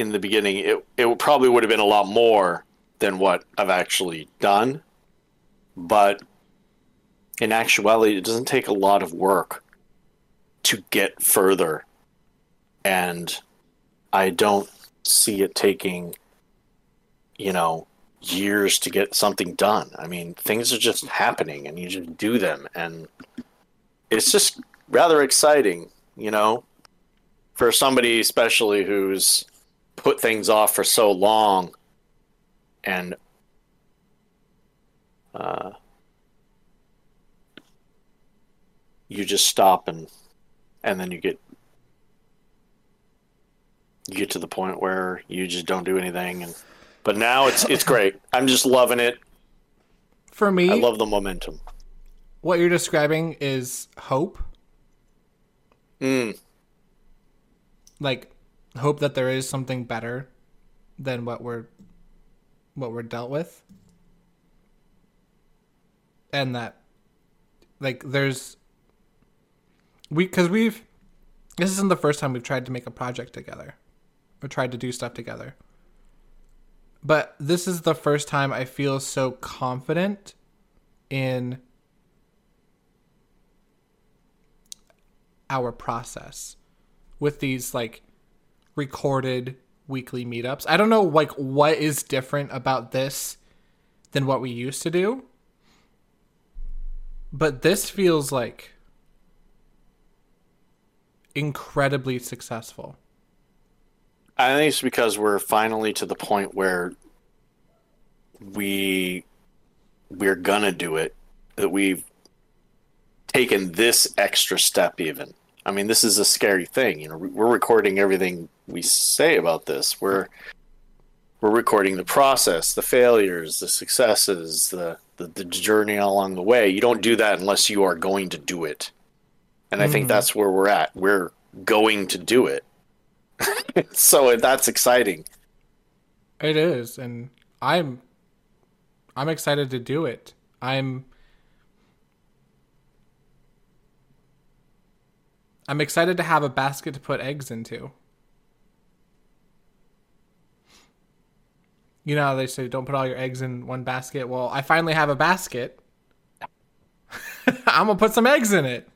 in the beginning it it probably would have been a lot more than what I've actually done. But in actuality it doesn't take a lot of work to get further. And I don't see it taking you know years to get something done. I mean, things are just happening and you just do them. And it's just rather exciting, you know, for somebody especially who's put things off for so long and uh, you just stop and and then you get you get to the point where you just don't do anything and but now it's it's great. I'm just loving it. For me, I love the momentum. what you're describing is hope. Mm, Like hope that there is something better than what we're what we're dealt with. And that like there's we cuz we've this isn't the first time we've tried to make a project together or tried to do stuff together. But this is the first time I feel so confident in our process with these like recorded weekly meetups. I don't know like what is different about this than what we used to do. But this feels like incredibly successful. I think it's because we're finally to the point where we we're gonna do it. That we've taken this extra step. Even I mean, this is a scary thing. You know, we're recording everything we say about this. We're we're recording the process, the failures, the successes, the the, the journey along the way. You don't do that unless you are going to do it. And I think Mhm. that's where we're at. We're going to do it. so that's exciting. It is, and I'm I'm excited to do it. I'm I'm excited to have a basket to put eggs into. You know how they say don't put all your eggs in one basket? Well, I finally have a basket. I'm gonna put some eggs in it.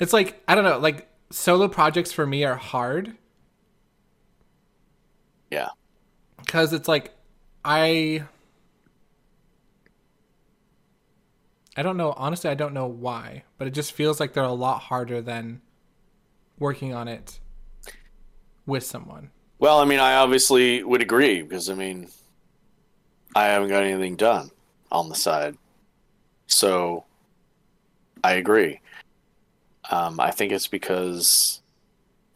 It's like I don't know, like solo projects for me are hard Yeah. because it's like I I don't know honestly I don't know why, but it just feels like they're a lot harder than working on it with someone. Well, I mean, I obviously would agree because I mean, I haven't got anything done on the side, so I agree. Um, I think it's because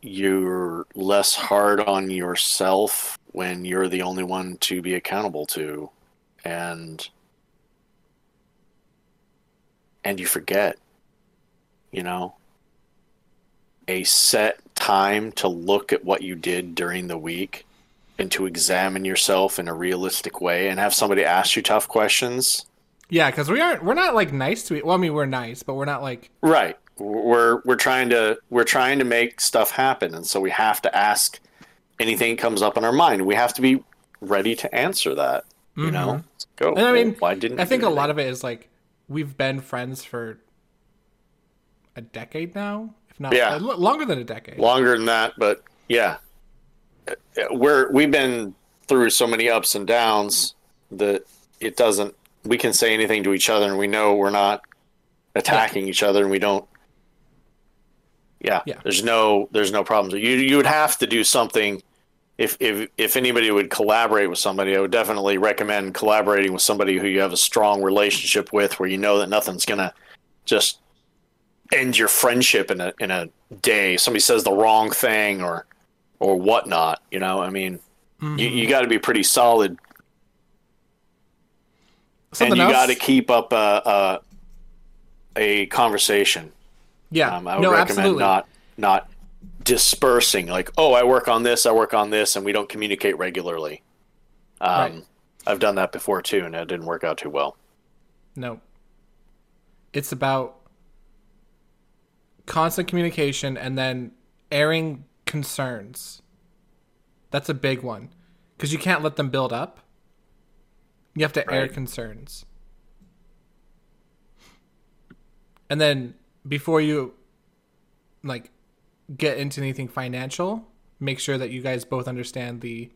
you're less hard on yourself when you're the only one to be accountable to, and and you forget, you know, a set time to look at what you did during the week and to examine yourself in a realistic way and have somebody ask you tough questions. Yeah, because we aren't we're not like nice to it. Well, I mean we're nice, but we're not like Right. We're we're trying to we're trying to make stuff happen and so we have to ask anything comes up in our mind. We have to be ready to answer that. You know? Go. Mm-hmm. And I mean, why didn't I think a lot of it is like we've been friends for a decade now, if not Yeah. longer than a decade. longer than that, but yeah, we're we've been through so many ups and downs that it doesn't. We can say anything to each other, and we know we're not attacking each other, and we don't. Yeah, Yeah. there's no there's no problems. You you would have to do something. If, if if anybody would collaborate with somebody, I would definitely recommend collaborating with somebody who you have a strong relationship with, where you know that nothing's gonna just end your friendship in a in a day. Somebody says the wrong thing or or whatnot. You know, I mean, Mm-hmm. you, you got to be pretty solid, Something and you got to keep up a, a a conversation. yeah, Um, I would no, recommend absolutely. not not dispersing like, oh, I work on this, I work on this, and we don't communicate regularly. Um, Right. I've done that before too, and it didn't work out too well. No. it's about constant communication and then airing concerns. That's a big one because you can't let them build up. You have to air concerns. And then before you like get into anything financial, make sure that you guys both understand the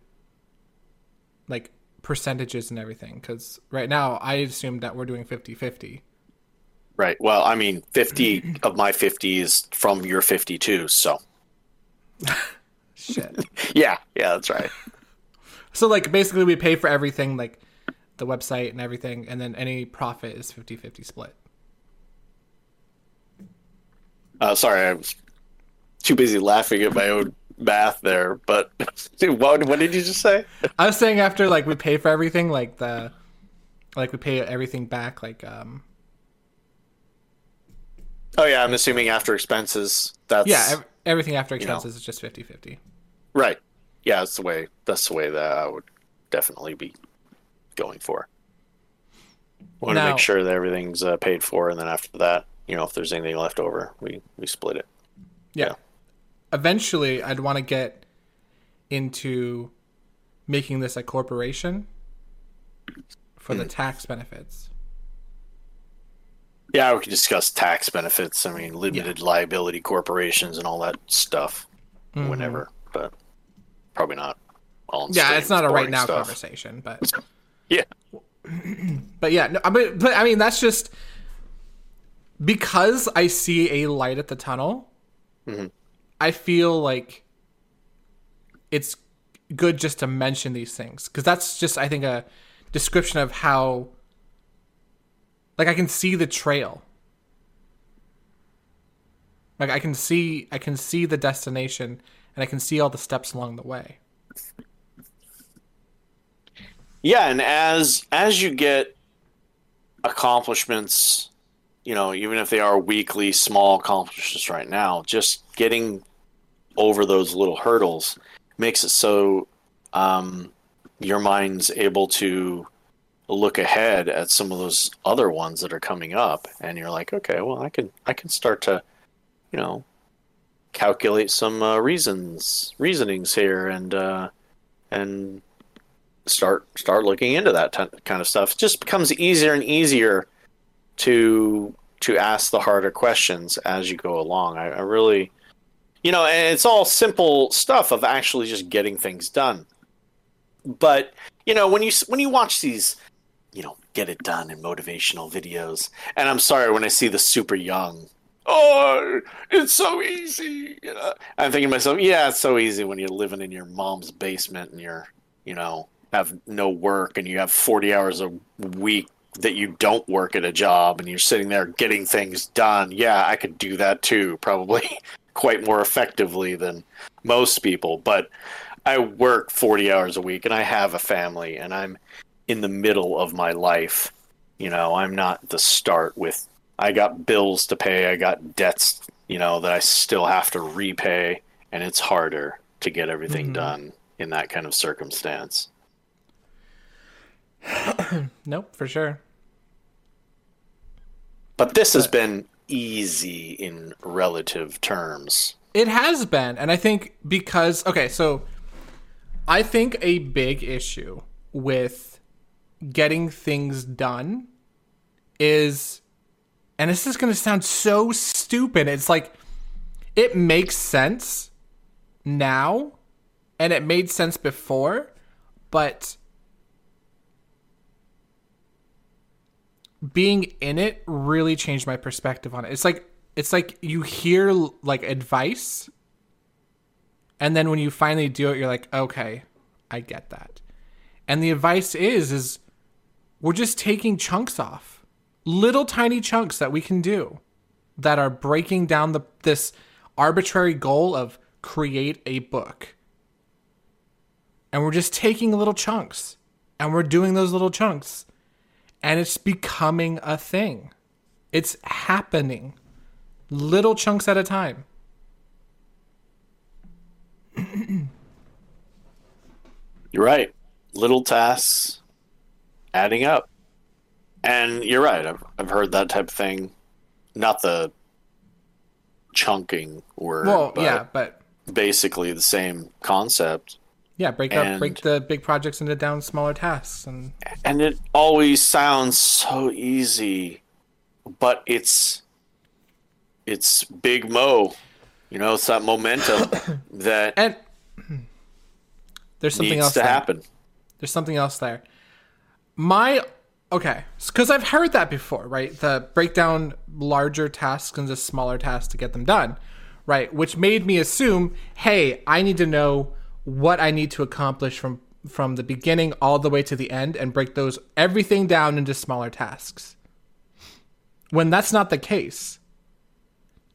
like percentages and everything cuz right now I assume that we're doing 50-50. Right. Well, I mean, 50 of my 50 is from your 52. So, Shit. yeah. Yeah, that's right. so like basically we pay for everything like the website and everything and then any profit is 50-50 split. Uh, sorry, I was too busy laughing at my own math there. But dude, what, what did you just say? I was saying after like we pay for everything, like the like we pay everything back, like um Oh, yeah. I'm assuming after expenses. That's yeah, ev- everything after know. expenses is just 50-50. right. Yeah, that's the way. That's the way that I would definitely be going for. Want to make sure that everything's uh, paid for, and then after that, you know, if there's anything left over, we we split it. Yeah. Yeah. Eventually, I'd want to get into making this a corporation for the tax benefits. Yeah, we could discuss tax benefits. I mean, limited liability corporations and all that stuff. Whenever, but probably not. All Mm-hmm. Yeah, it's not a right now stuff. conversation, but Yeah, but yeah, no, I mean, but I mean that's just because I see a light at the tunnel. Mm-hmm. I feel like it's good just to mention these things because that's just I think a description of how like I can see the trail. Like I can see I can see the destination and I can see all the steps along the way. yeah, and as as you get accomplishments, you know, even if they are weekly small accomplishments right now, just getting over those little hurdles makes it so um, your mind's able to look ahead at some of those other ones that are coming up, and you're like, okay, well, I can I can start to, you know, calculate some uh, reasons reasonings here, and uh, and start start looking into that t- kind of stuff. It just becomes easier and easier to to ask the harder questions as you go along. I, I really, you know, and it's all simple stuff of actually just getting things done. But you know, when you when you watch these, you know, get it done in motivational videos, and I'm sorry when I see the super young. Oh, it's so easy. You know? I'm thinking to myself, yeah, it's so easy when you're living in your mom's basement and you're, you know, have no work and you have 40 hours a week that you don't work at a job and you're sitting there getting things done. Yeah, I could do that too, probably quite more effectively than most people. But I work 40 hours a week and I have a family and I'm in the middle of my life. You know, I'm not the start with, I got bills to pay, I got debts, you know, that I still have to repay. And it's harder to get everything mm-hmm. done in that kind of circumstance. Nope, for sure. But this has been easy in relative terms. It has been, and I think because okay, so I think a big issue with getting things done is and this is going to sound so stupid. It's like it makes sense now and it made sense before, but being in it really changed my perspective on it. It's like it's like you hear like advice and then when you finally do it you're like, "Okay, I get that." And the advice is is we're just taking chunks off. Little tiny chunks that we can do that are breaking down the this arbitrary goal of create a book. And we're just taking little chunks and we're doing those little chunks and it's becoming a thing. It's happening. Little chunks at a time. You're right. Little tasks adding up. And you're right. I've, I've heard that type of thing not the chunking word. Well, but yeah, but basically the same concept. Yeah, break up break the big projects into down smaller tasks and And it always sounds so easy, but it's it's Big Mo. You know, it's that momentum that and there's something needs else to there. happen. There's something else there. My okay, because I've heard that before, right? The break down larger tasks into smaller tasks to get them done, right? Which made me assume, hey, I need to know what I need to accomplish from from the beginning all the way to the end and break those everything down into smaller tasks. When that's not the case.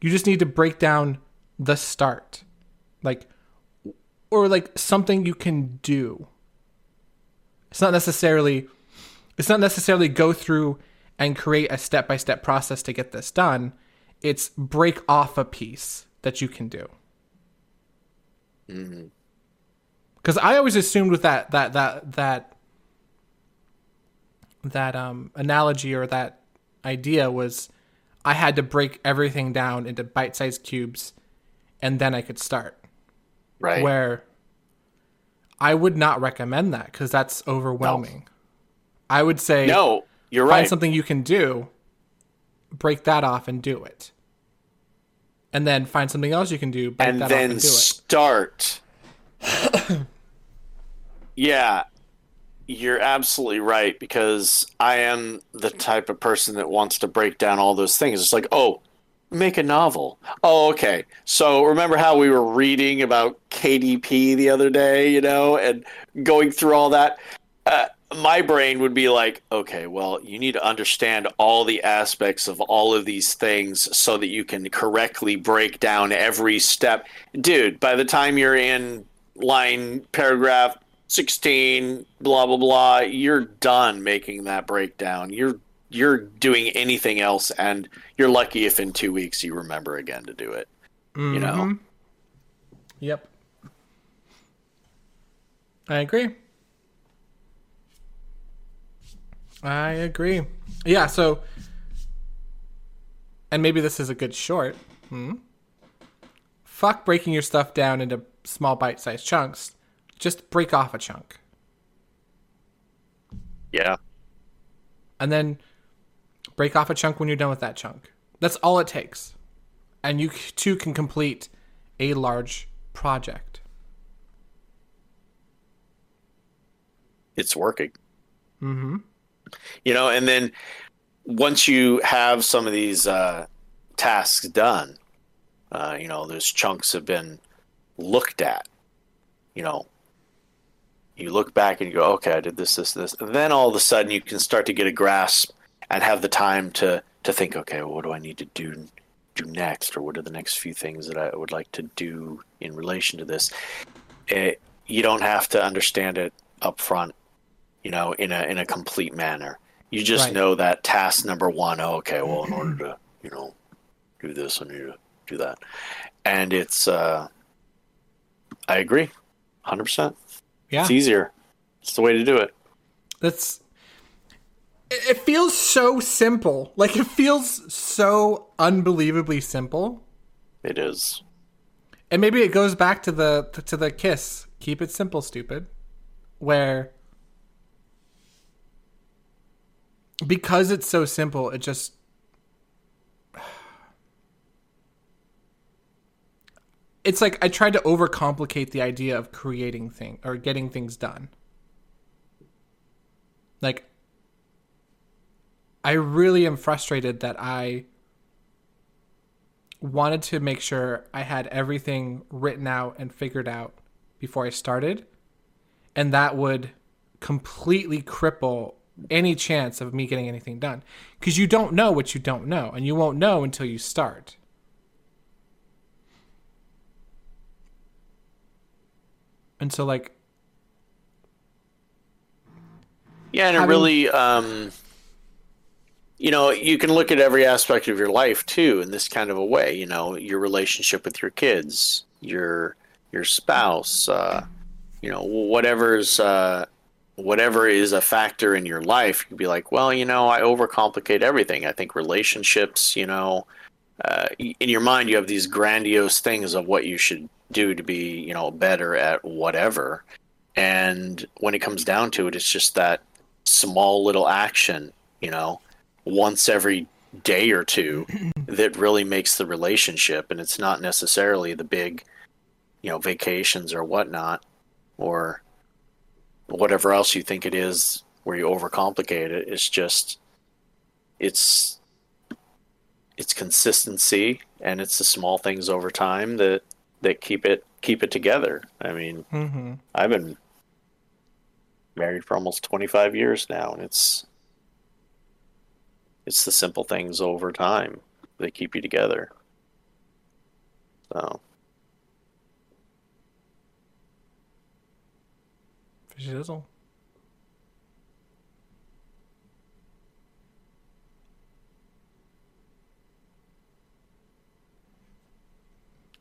You just need to break down the start. Like or like something you can do. It's not necessarily it's not necessarily go through and create a step-by-step process to get this done. It's break off a piece that you can do. Mm-hmm. Cuz I always assumed with that that that that that um analogy or that idea was I had to break everything down into bite-sized cubes and then I could start Right. where I would not recommend that because that's overwhelming. I would say no, you're find right. something you can do, break that off and do it. And then find something else you can do, break and that off then and do it. start. yeah, you're absolutely right because I am the type of person that wants to break down all those things. It's like, oh, make a novel. Oh, okay. So remember how we were reading about KDP the other day, you know, and going through all that? Uh, my brain would be like, okay, well, you need to understand all the aspects of all of these things so that you can correctly break down every step. Dude, by the time you're in line paragraph 16 blah blah blah you're done making that breakdown you're you're doing anything else and you're lucky if in 2 weeks you remember again to do it you know Mhm. Yep. I agree. I agree. Yeah, so and maybe this is a good short. Hmm? Fuck breaking your stuff down into small bite-sized chunks. Just break off a chunk. yeah and then break off a chunk when you're done with that chunk. That's all it takes. And you too can complete a large project. it's working. Mm-hmm. You know, and then once you have some of these uh, tasks done, uh, you know, those chunks have been looked at. You know, you look back and you go, okay, I did this, this, this, and then all of a sudden you can start to get a grasp and have the time to to think, okay, well, what do I need to do do next, or what are the next few things that I would like to do in relation to this? It, you don't have to understand it up front you know, in a in a complete manner. You just Right. know that task number one. Oh, okay, well, in order to you know do this, I need to do that, and it's. uh I agree, hundred percent. Yeah. It's easier. It's the way to do it. That's it it feels so simple. Like it feels so unbelievably simple. It is. And maybe it goes back to the to the kiss. Keep it simple, stupid. Where because it's so simple, it just it's like I tried to overcomplicate the idea of creating thing or getting things done. Like I really am frustrated that I wanted to make sure I had everything written out and figured out before I started. And that would completely cripple any chance of me getting anything done. Because you don't know what you don't know, and you won't know until you start. And so, like, Yeah, and it Having- really, um, you know, you can look at every aspect of your life too in this kind of a way. You know, your relationship with your kids, your your spouse, uh, you know, whatever's uh, whatever is a factor in your life, you'd be like, well, you know, I overcomplicate everything. I think relationships, you know, uh, in your mind, you have these grandiose things of what you should do to be, you know, better at whatever. And when it comes down to it, it's just that small little action, you know, once every day or two that really makes the relationship. And it's not necessarily the big, you know, vacations or whatnot or whatever else you think it is where you overcomplicate it. It's just, it's, it's consistency and it's the small things over time that that keep it keep it together. I mean, Mm-hmm. I've been married for almost 25 years now and it's it's the simple things over time that keep you together. So, For shizzle.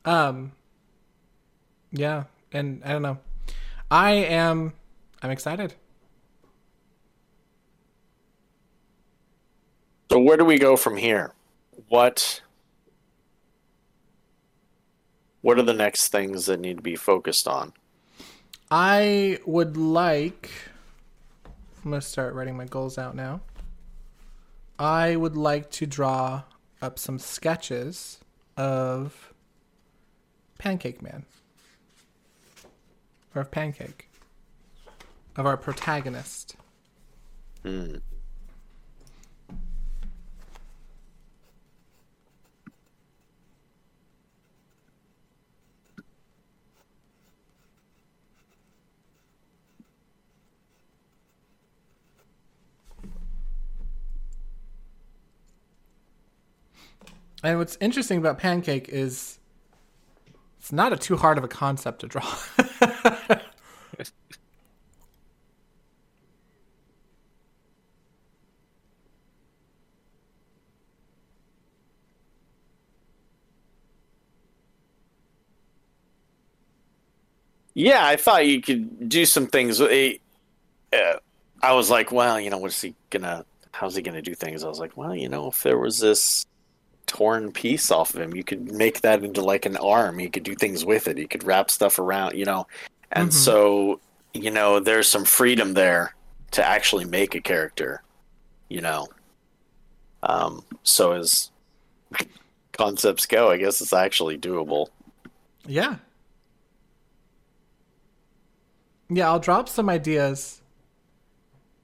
Um. Yeah, and I don't know. I am. I'm excited. so where do we go from here? What what are the next things that need to be focused on? I would like. I'm gonna start writing my goals out now. I would like to draw up some sketches of Pancake Man. Or of Pancake. Of our protagonist. Hmm. And what's interesting about Pancake is it's not a too hard of a concept to draw. Yeah, I thought you could do some things. Eh, uh, I was like, well, you know, what's he gonna? How's he gonna do things? I was like, well, you know, if there was this torn piece off of him, you could make that into like an arm. You could do things with it. You could wrap stuff around, you know. And Mhm. so, you know, there's some freedom there to actually make a character, you know. Um, so as concepts go, I guess it's actually doable. yeah. Yeah, I'll drop some ideas.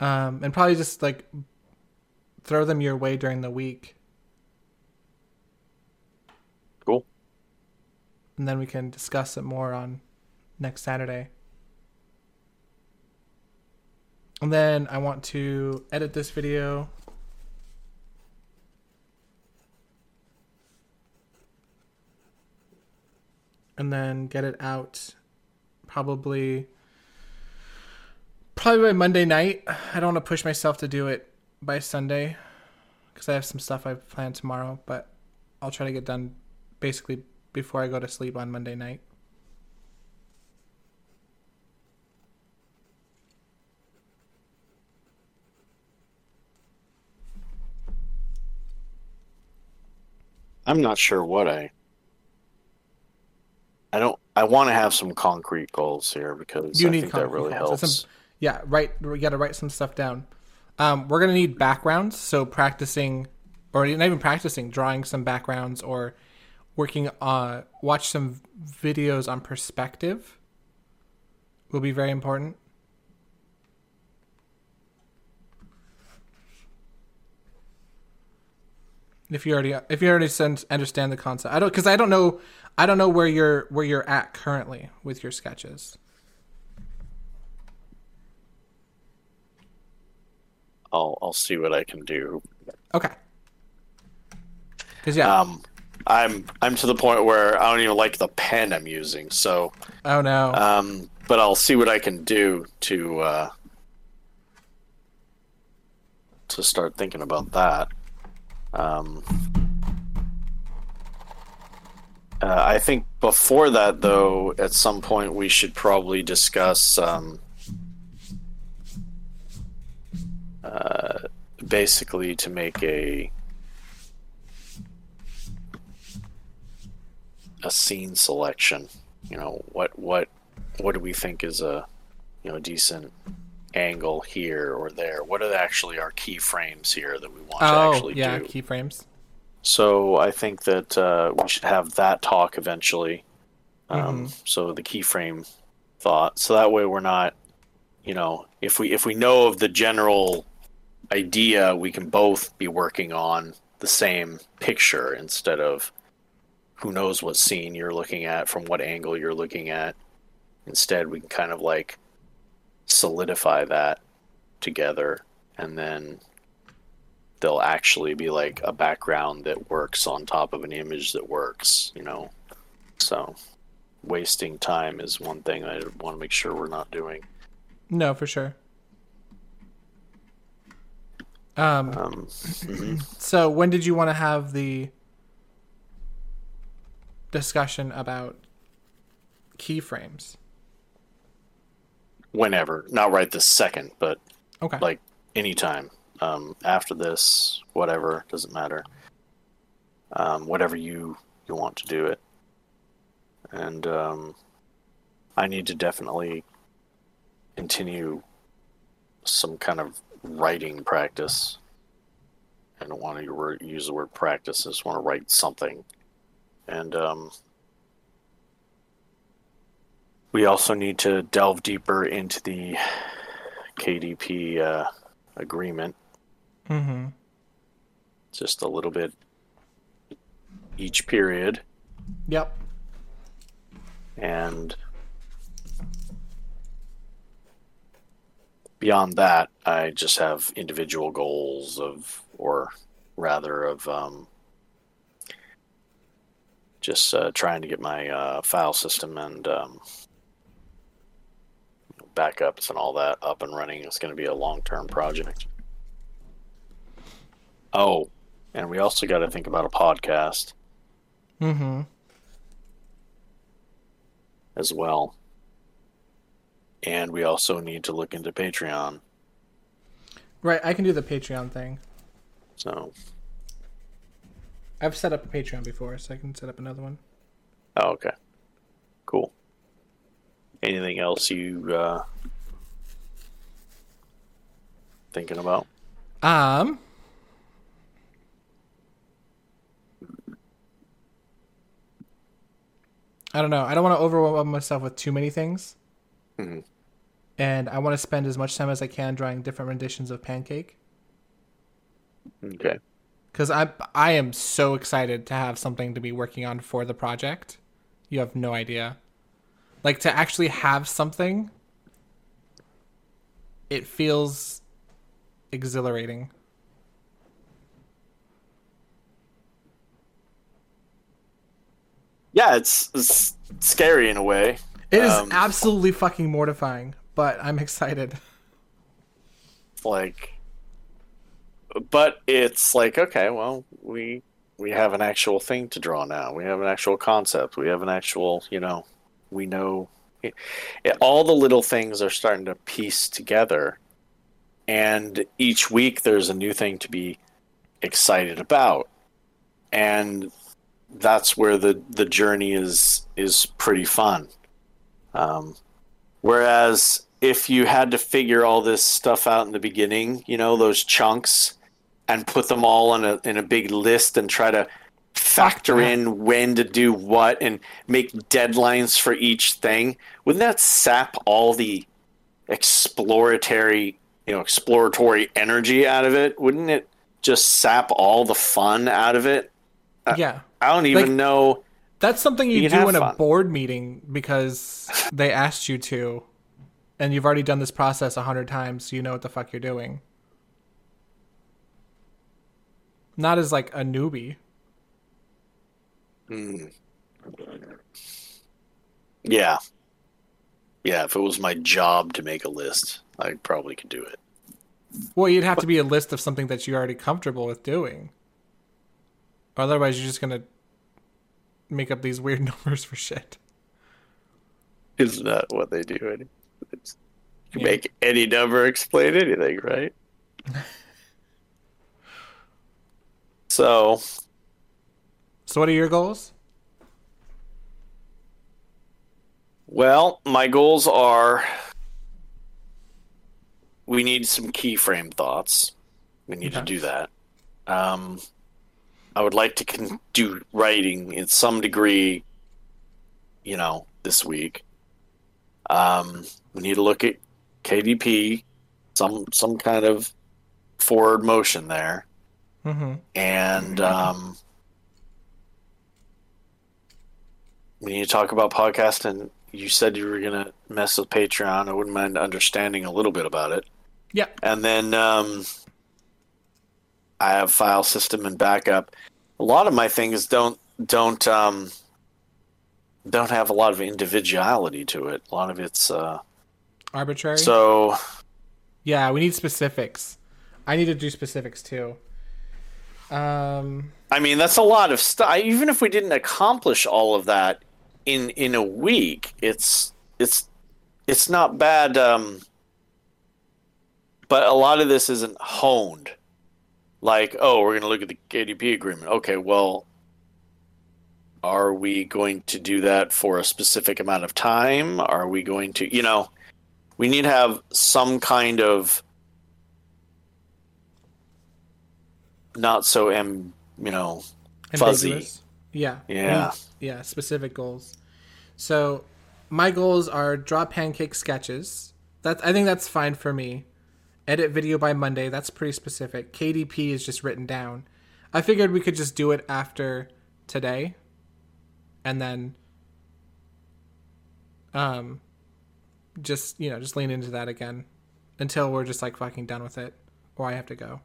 Um, and probably just like throw them your way during the week. Cool. And then we can discuss it more on next Saturday. And then I want to edit this video. And then get it out probably probably by Monday night. I don't want to push myself to do it by Sunday because I have some stuff I've planned tomorrow, but I'll try to get done basically before I go to sleep on Monday night. I'm not sure what I. I don't. I want to have some concrete goals here because You I think that really goals. helps. Some- Yeah, write. We got to write some stuff down. Um, we're gonna need backgrounds, so practicing, or not even practicing, drawing some backgrounds or working on watch some videos on perspective will be very important. If you already if you already send, understand the concept, I don't because I don't know I don't know where you're where you're at currently with your sketches. I'll I'll see what I can do. Okay. Because yeah. Um, I'm I'm to the point where I don't even like the pen I'm using. So, oh no. um, but I'll see what I can do to uh, to start thinking about that. Um, uh, I think before that, though, at some point we should probably discuss um, uh, basically to make a a scene selection. You know what what what do we think is a you know decent angle here or there? What are actually our keyframes here that we want to Oh, actually yeah, do? keyframes. So I think that uh, we should have that talk eventually. Um, Mm-hmm. So the keyframe thought. So that way we're not, you know, if we if we know of the general idea, we can both be working on the same picture instead of who knows what scene you're looking at from what angle you're looking at. Instead, we can kind of like solidify that together and then they'll actually be like a background that works on top of an image that works, you know. So wasting time is one thing I want to make sure we're not doing. No, for sure. Um, Um, mhm. so when did you want to have the discussion about keyframes? Whenever, not right this second, but Okay. like anytime. Um, after this, whatever, doesn't matter. Um, whatever you you want to do it, and um, I need to definitely continue some kind of writing practice. I don't want to use the word practice. I just want to write something, and um, we also need to delve deeper into the KDP uh, agreement mm-hmm. just a little bit each period Yep. and beyond that i just have individual goals of or rather of um, just uh, trying to get my uh, file system and um, backups and all that up and running it's going to be a long-term project oh and we also got to think about a podcast Mm-hmm. as well. And we also need to look into Patreon. Right. I can do the Patreon thing. So, I've set up a Patreon before, so I can set up another one. oh, okay. Cool. Anything else you uh, thinking about? Um. I don't know. I don't want to overwhelm myself with too many things. Mhm. And I want to spend as much time as I can drawing different renditions of Pancake. Okay. Because I I am so excited to have something to be working on for the project. You have no idea. Like to actually have something. It feels exhilarating. Yeah, it's, it's scary in a way. It is Um, absolutely fucking mortifying, but I'm excited. Like, but it's like okay, well, we we have an actual thing to draw now. We have an actual concept. We have an actual, you know, we know it, it- all the little things are starting to piece together, and each week there's a new thing to be excited about, and that's where the the journey is is pretty fun. Um, whereas if you had to figure all this stuff out in the beginning, you know, those chunks, and put them all in a in a big list and try to factor in when to do what and make deadlines for each thing, wouldn't that sap all the exploratory, you know, exploratory energy out of it? Wouldn't it just sap all the fun out of it? yeah. I don't even Like- know. That's something you You do in a board meeting because they asked you to, and you've already done this process a hundred times, so you know what the fuck you're doing. Not as like a newbie. Hmm. Yeah. Yeah, if it was my job to make a list, I probably could do it. Well, you'd have to be a list of something that you're already comfortable with doing. Otherwise, you're just gonna make up these weird numbers for shit. Isn't that what they do? It's, you Yeah. make any number explain anything, right? so So, what are your goals? Well, my goals are we need some keyframe thoughts. We need to do that. Um, I would like to con- do writing in some degree, you know, this week. Um, we need to look at KDP, some some kind of forward motion there, Mm-hmm. and um, we need to talk about podcast. And you said you were gonna mess with Patreon. I wouldn't mind understanding a little bit about it. Yeah. And then um, I have file system and backup. A lot of my things don't don't um, don't have a lot of individuality to it. A lot of it's uh, Arbitrary. so yeah, we need specifics. I need to do specifics too. Um. I mean, that's a lot of stuff. Even if we didn't accomplish all of that in in a week, it's it's it's not bad. Um, but a lot of this isn't honed. Like, oh, we're going to look at the KDP agreement. Okay, well, are we going to do that for a specific amount of time? Are we going to, you know, we need to have some kind of not so, am, you know, Fuzzy. ambiguous. Yeah. Yeah. yeah. Specific goals. So, my goals are draw pancake sketches. That's I think that's fine for me. Edit video by Monday. That's pretty specific. KDP is just written down. I figured we could just do it after today, and then, um, just you know, just lean into that again until we're just like fucking done with it, or I have to go.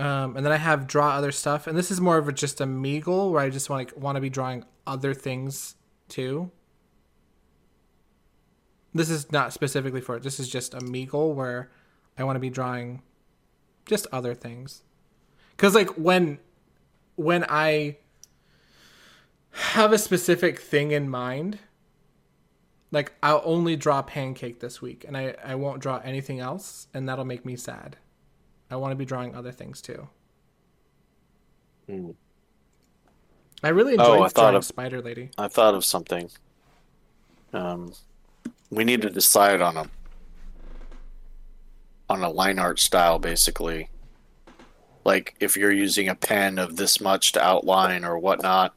Um, and then I have draw other stuff, and this is more of a, just a me goal where I just want to want to be drawing other things too. This is not specifically for it. This is just a me goal where I want to be drawing just other things. Cuz like when when I have a specific thing in mind, like I'll only draw pancake this week and I I won't draw anything else and that'll make me sad. I want to be drawing other things too. Hmm. I really Oh, enjoyed I thought drawing of- Spider Lady. I thought of something. Um, we need to decide on a on a line art style, basically. Like if you're using a pen of this much to outline or whatnot,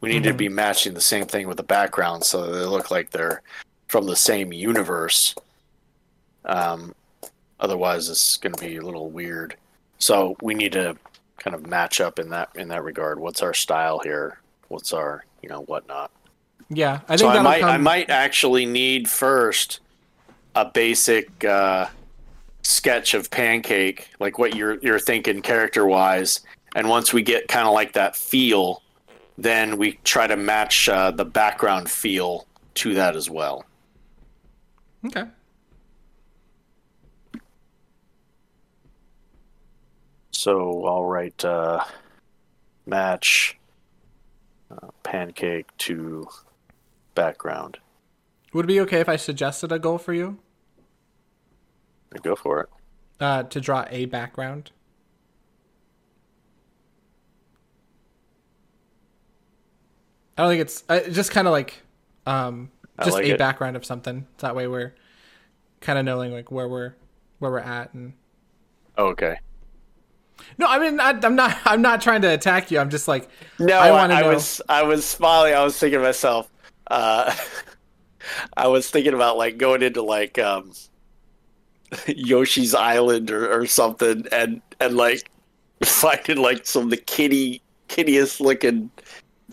we need to Mhm. be matching the same thing with the background so that they look like they're from the same universe. Um, otherwise, it's going to be a little weird. So we need to kind of match up in that in that regard. What's our style here? What's our you know whatnot? Yeah, I think so I might come. I might actually need first a basic uh, sketch of pancake, like what you're you're thinking character wise, and once we get kind of like that feel, then we try to match uh, the background feel to that as well. Okay. So I'll write uh, match uh, pancake to background. Would it be okay if I suggested a goal for you? Go for it. Uh, to draw a background. I don't think it's uh, just kind of like um, just like a it. background of something. That way we're kind of knowing like where we're where we're at and Okay. No, I mean I, I'm not I'm not trying to attack you. I'm just like No, I I, I was I was smiling. I was thinking to myself. Uh, I was thinking about like going into like um, Yoshi's Island or, or something, and and like finding like some of the kitty kittiest looking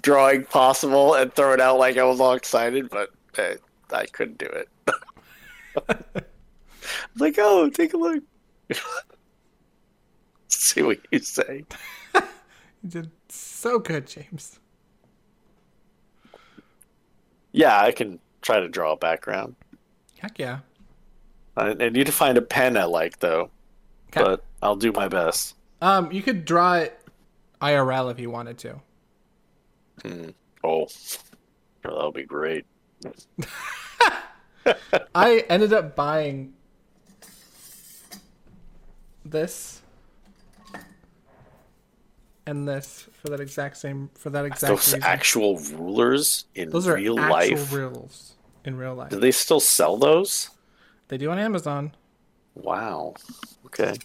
drawing possible, and throw it out like I was all excited, but eh, I couldn't do it. Like, oh, take a look. See what you say. you did so good, James. Yeah, I can try to draw a background. Heck yeah. I, I need to find a pen I like though, Okay. but I'll do my best. Um, you could draw it IRL if you wanted to. Hmm. Oh, that would be great. I ended up buying this and this for that exact same for that exact Those reason. actual rulers in Those are real actual life. rules in real life. Do they still sell those? They do on Amazon. Wow. Okay.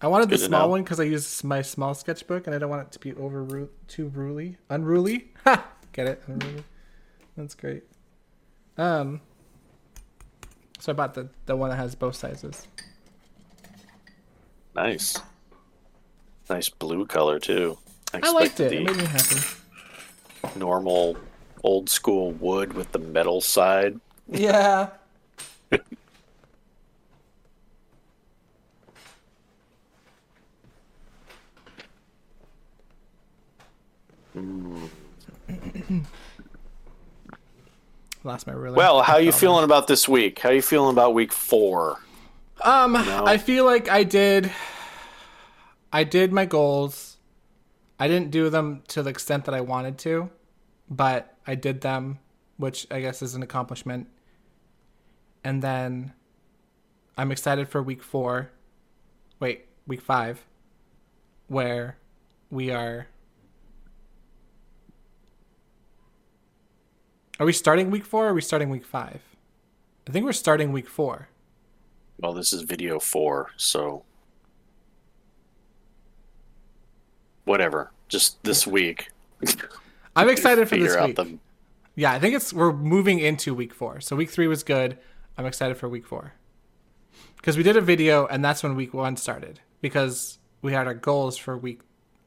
I wanted the Good to small one because I use my small sketchbook and I don't want it to be over too ruly, unruly. Ha! Get it? Unruly. That's great. Um. So I bought the the one that has both sizes. Nice. Nice blue color too. I liked it. It made me happy. normal old school wood with the metal side. Yeah. Lost my ruler. Well, how I you feeling about this week? How you feeling about week four? Um, No. I feel like I did. I did my goals. I didn't do them to the extent that I wanted to, but I did them, which I guess is an accomplishment. And then I'm excited for week four. Wait, week five, where we are. Are we starting week four or are we starting week five? I think we're starting week four. Well, this is video four, so whatever. Just this week. I'm excited for this out week. the Yeah, I think it's we're moving into week four. So week three was good. I'm excited for week four because we did a video and that's when week one started because we had our goals for week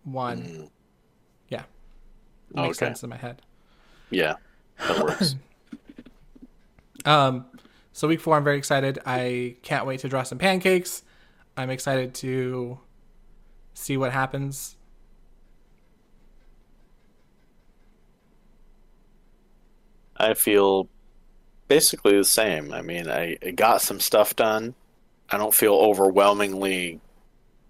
one. Yeah, it makes Okay. sense in my head. yeah. That works. Um, so week four, I'm very excited. I can't wait to draw some pancakes. I'm excited to see what happens. I feel basically the same. I mean, I, I got some stuff done. I don't feel overwhelmingly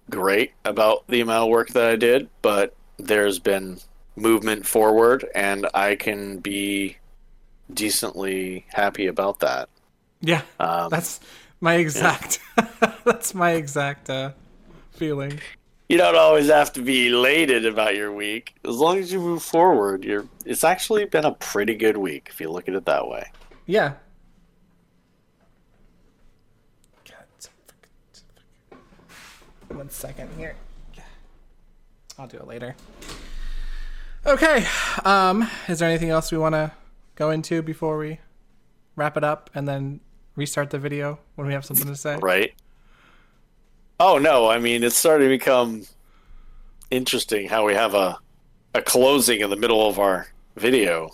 great about the amount of work that I did, but there's been movement forward, and I can be decently happy about that. Yeah, Um, that's my exact. that's my exact uh, feeling. You don't always have to be elated about your week. As long as you move forward, you're. It's actually been a pretty good week if you look at it that way. Yeah. God, it's fucking- One second here. I'll do it later. Okay. Um, is there anything else we want to go into before we wrap it up and then restart the video when we have something to say? right? Oh no, I mean it's starting to become interesting how we have a a closing in the middle of our video.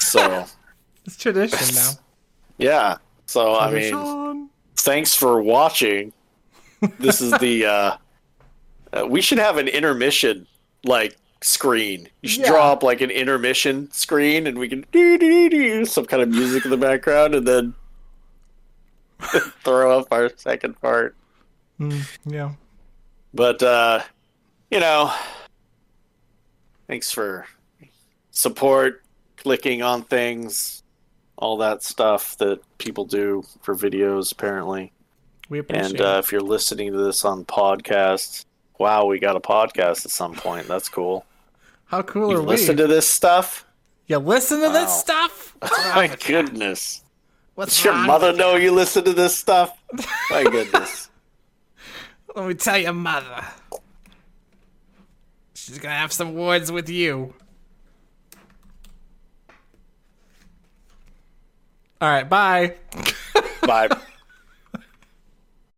So It's tradition now. yeah. So I mean thanks for watching. This is the uh, uh we should have an intermission like screen. You should Yeah. draw up like an intermission screen and we can do do do some kind of music in the background and then throw up our second part. Mm, yeah. But uh, you know, thanks for support, clicking on things, all that stuff that people do for videos apparently. We appreciate And uh, if you're listening to this on podcast, wow, we got a podcast at some point. That's cool. How cool You are we? listen to this stuff? you listen to this Wow. stuff? My goodness. What's Does your mother know you listen to this stuff? My goodness. Let me tell your mother. She's gonna have some words with you. All right, bye. Bye.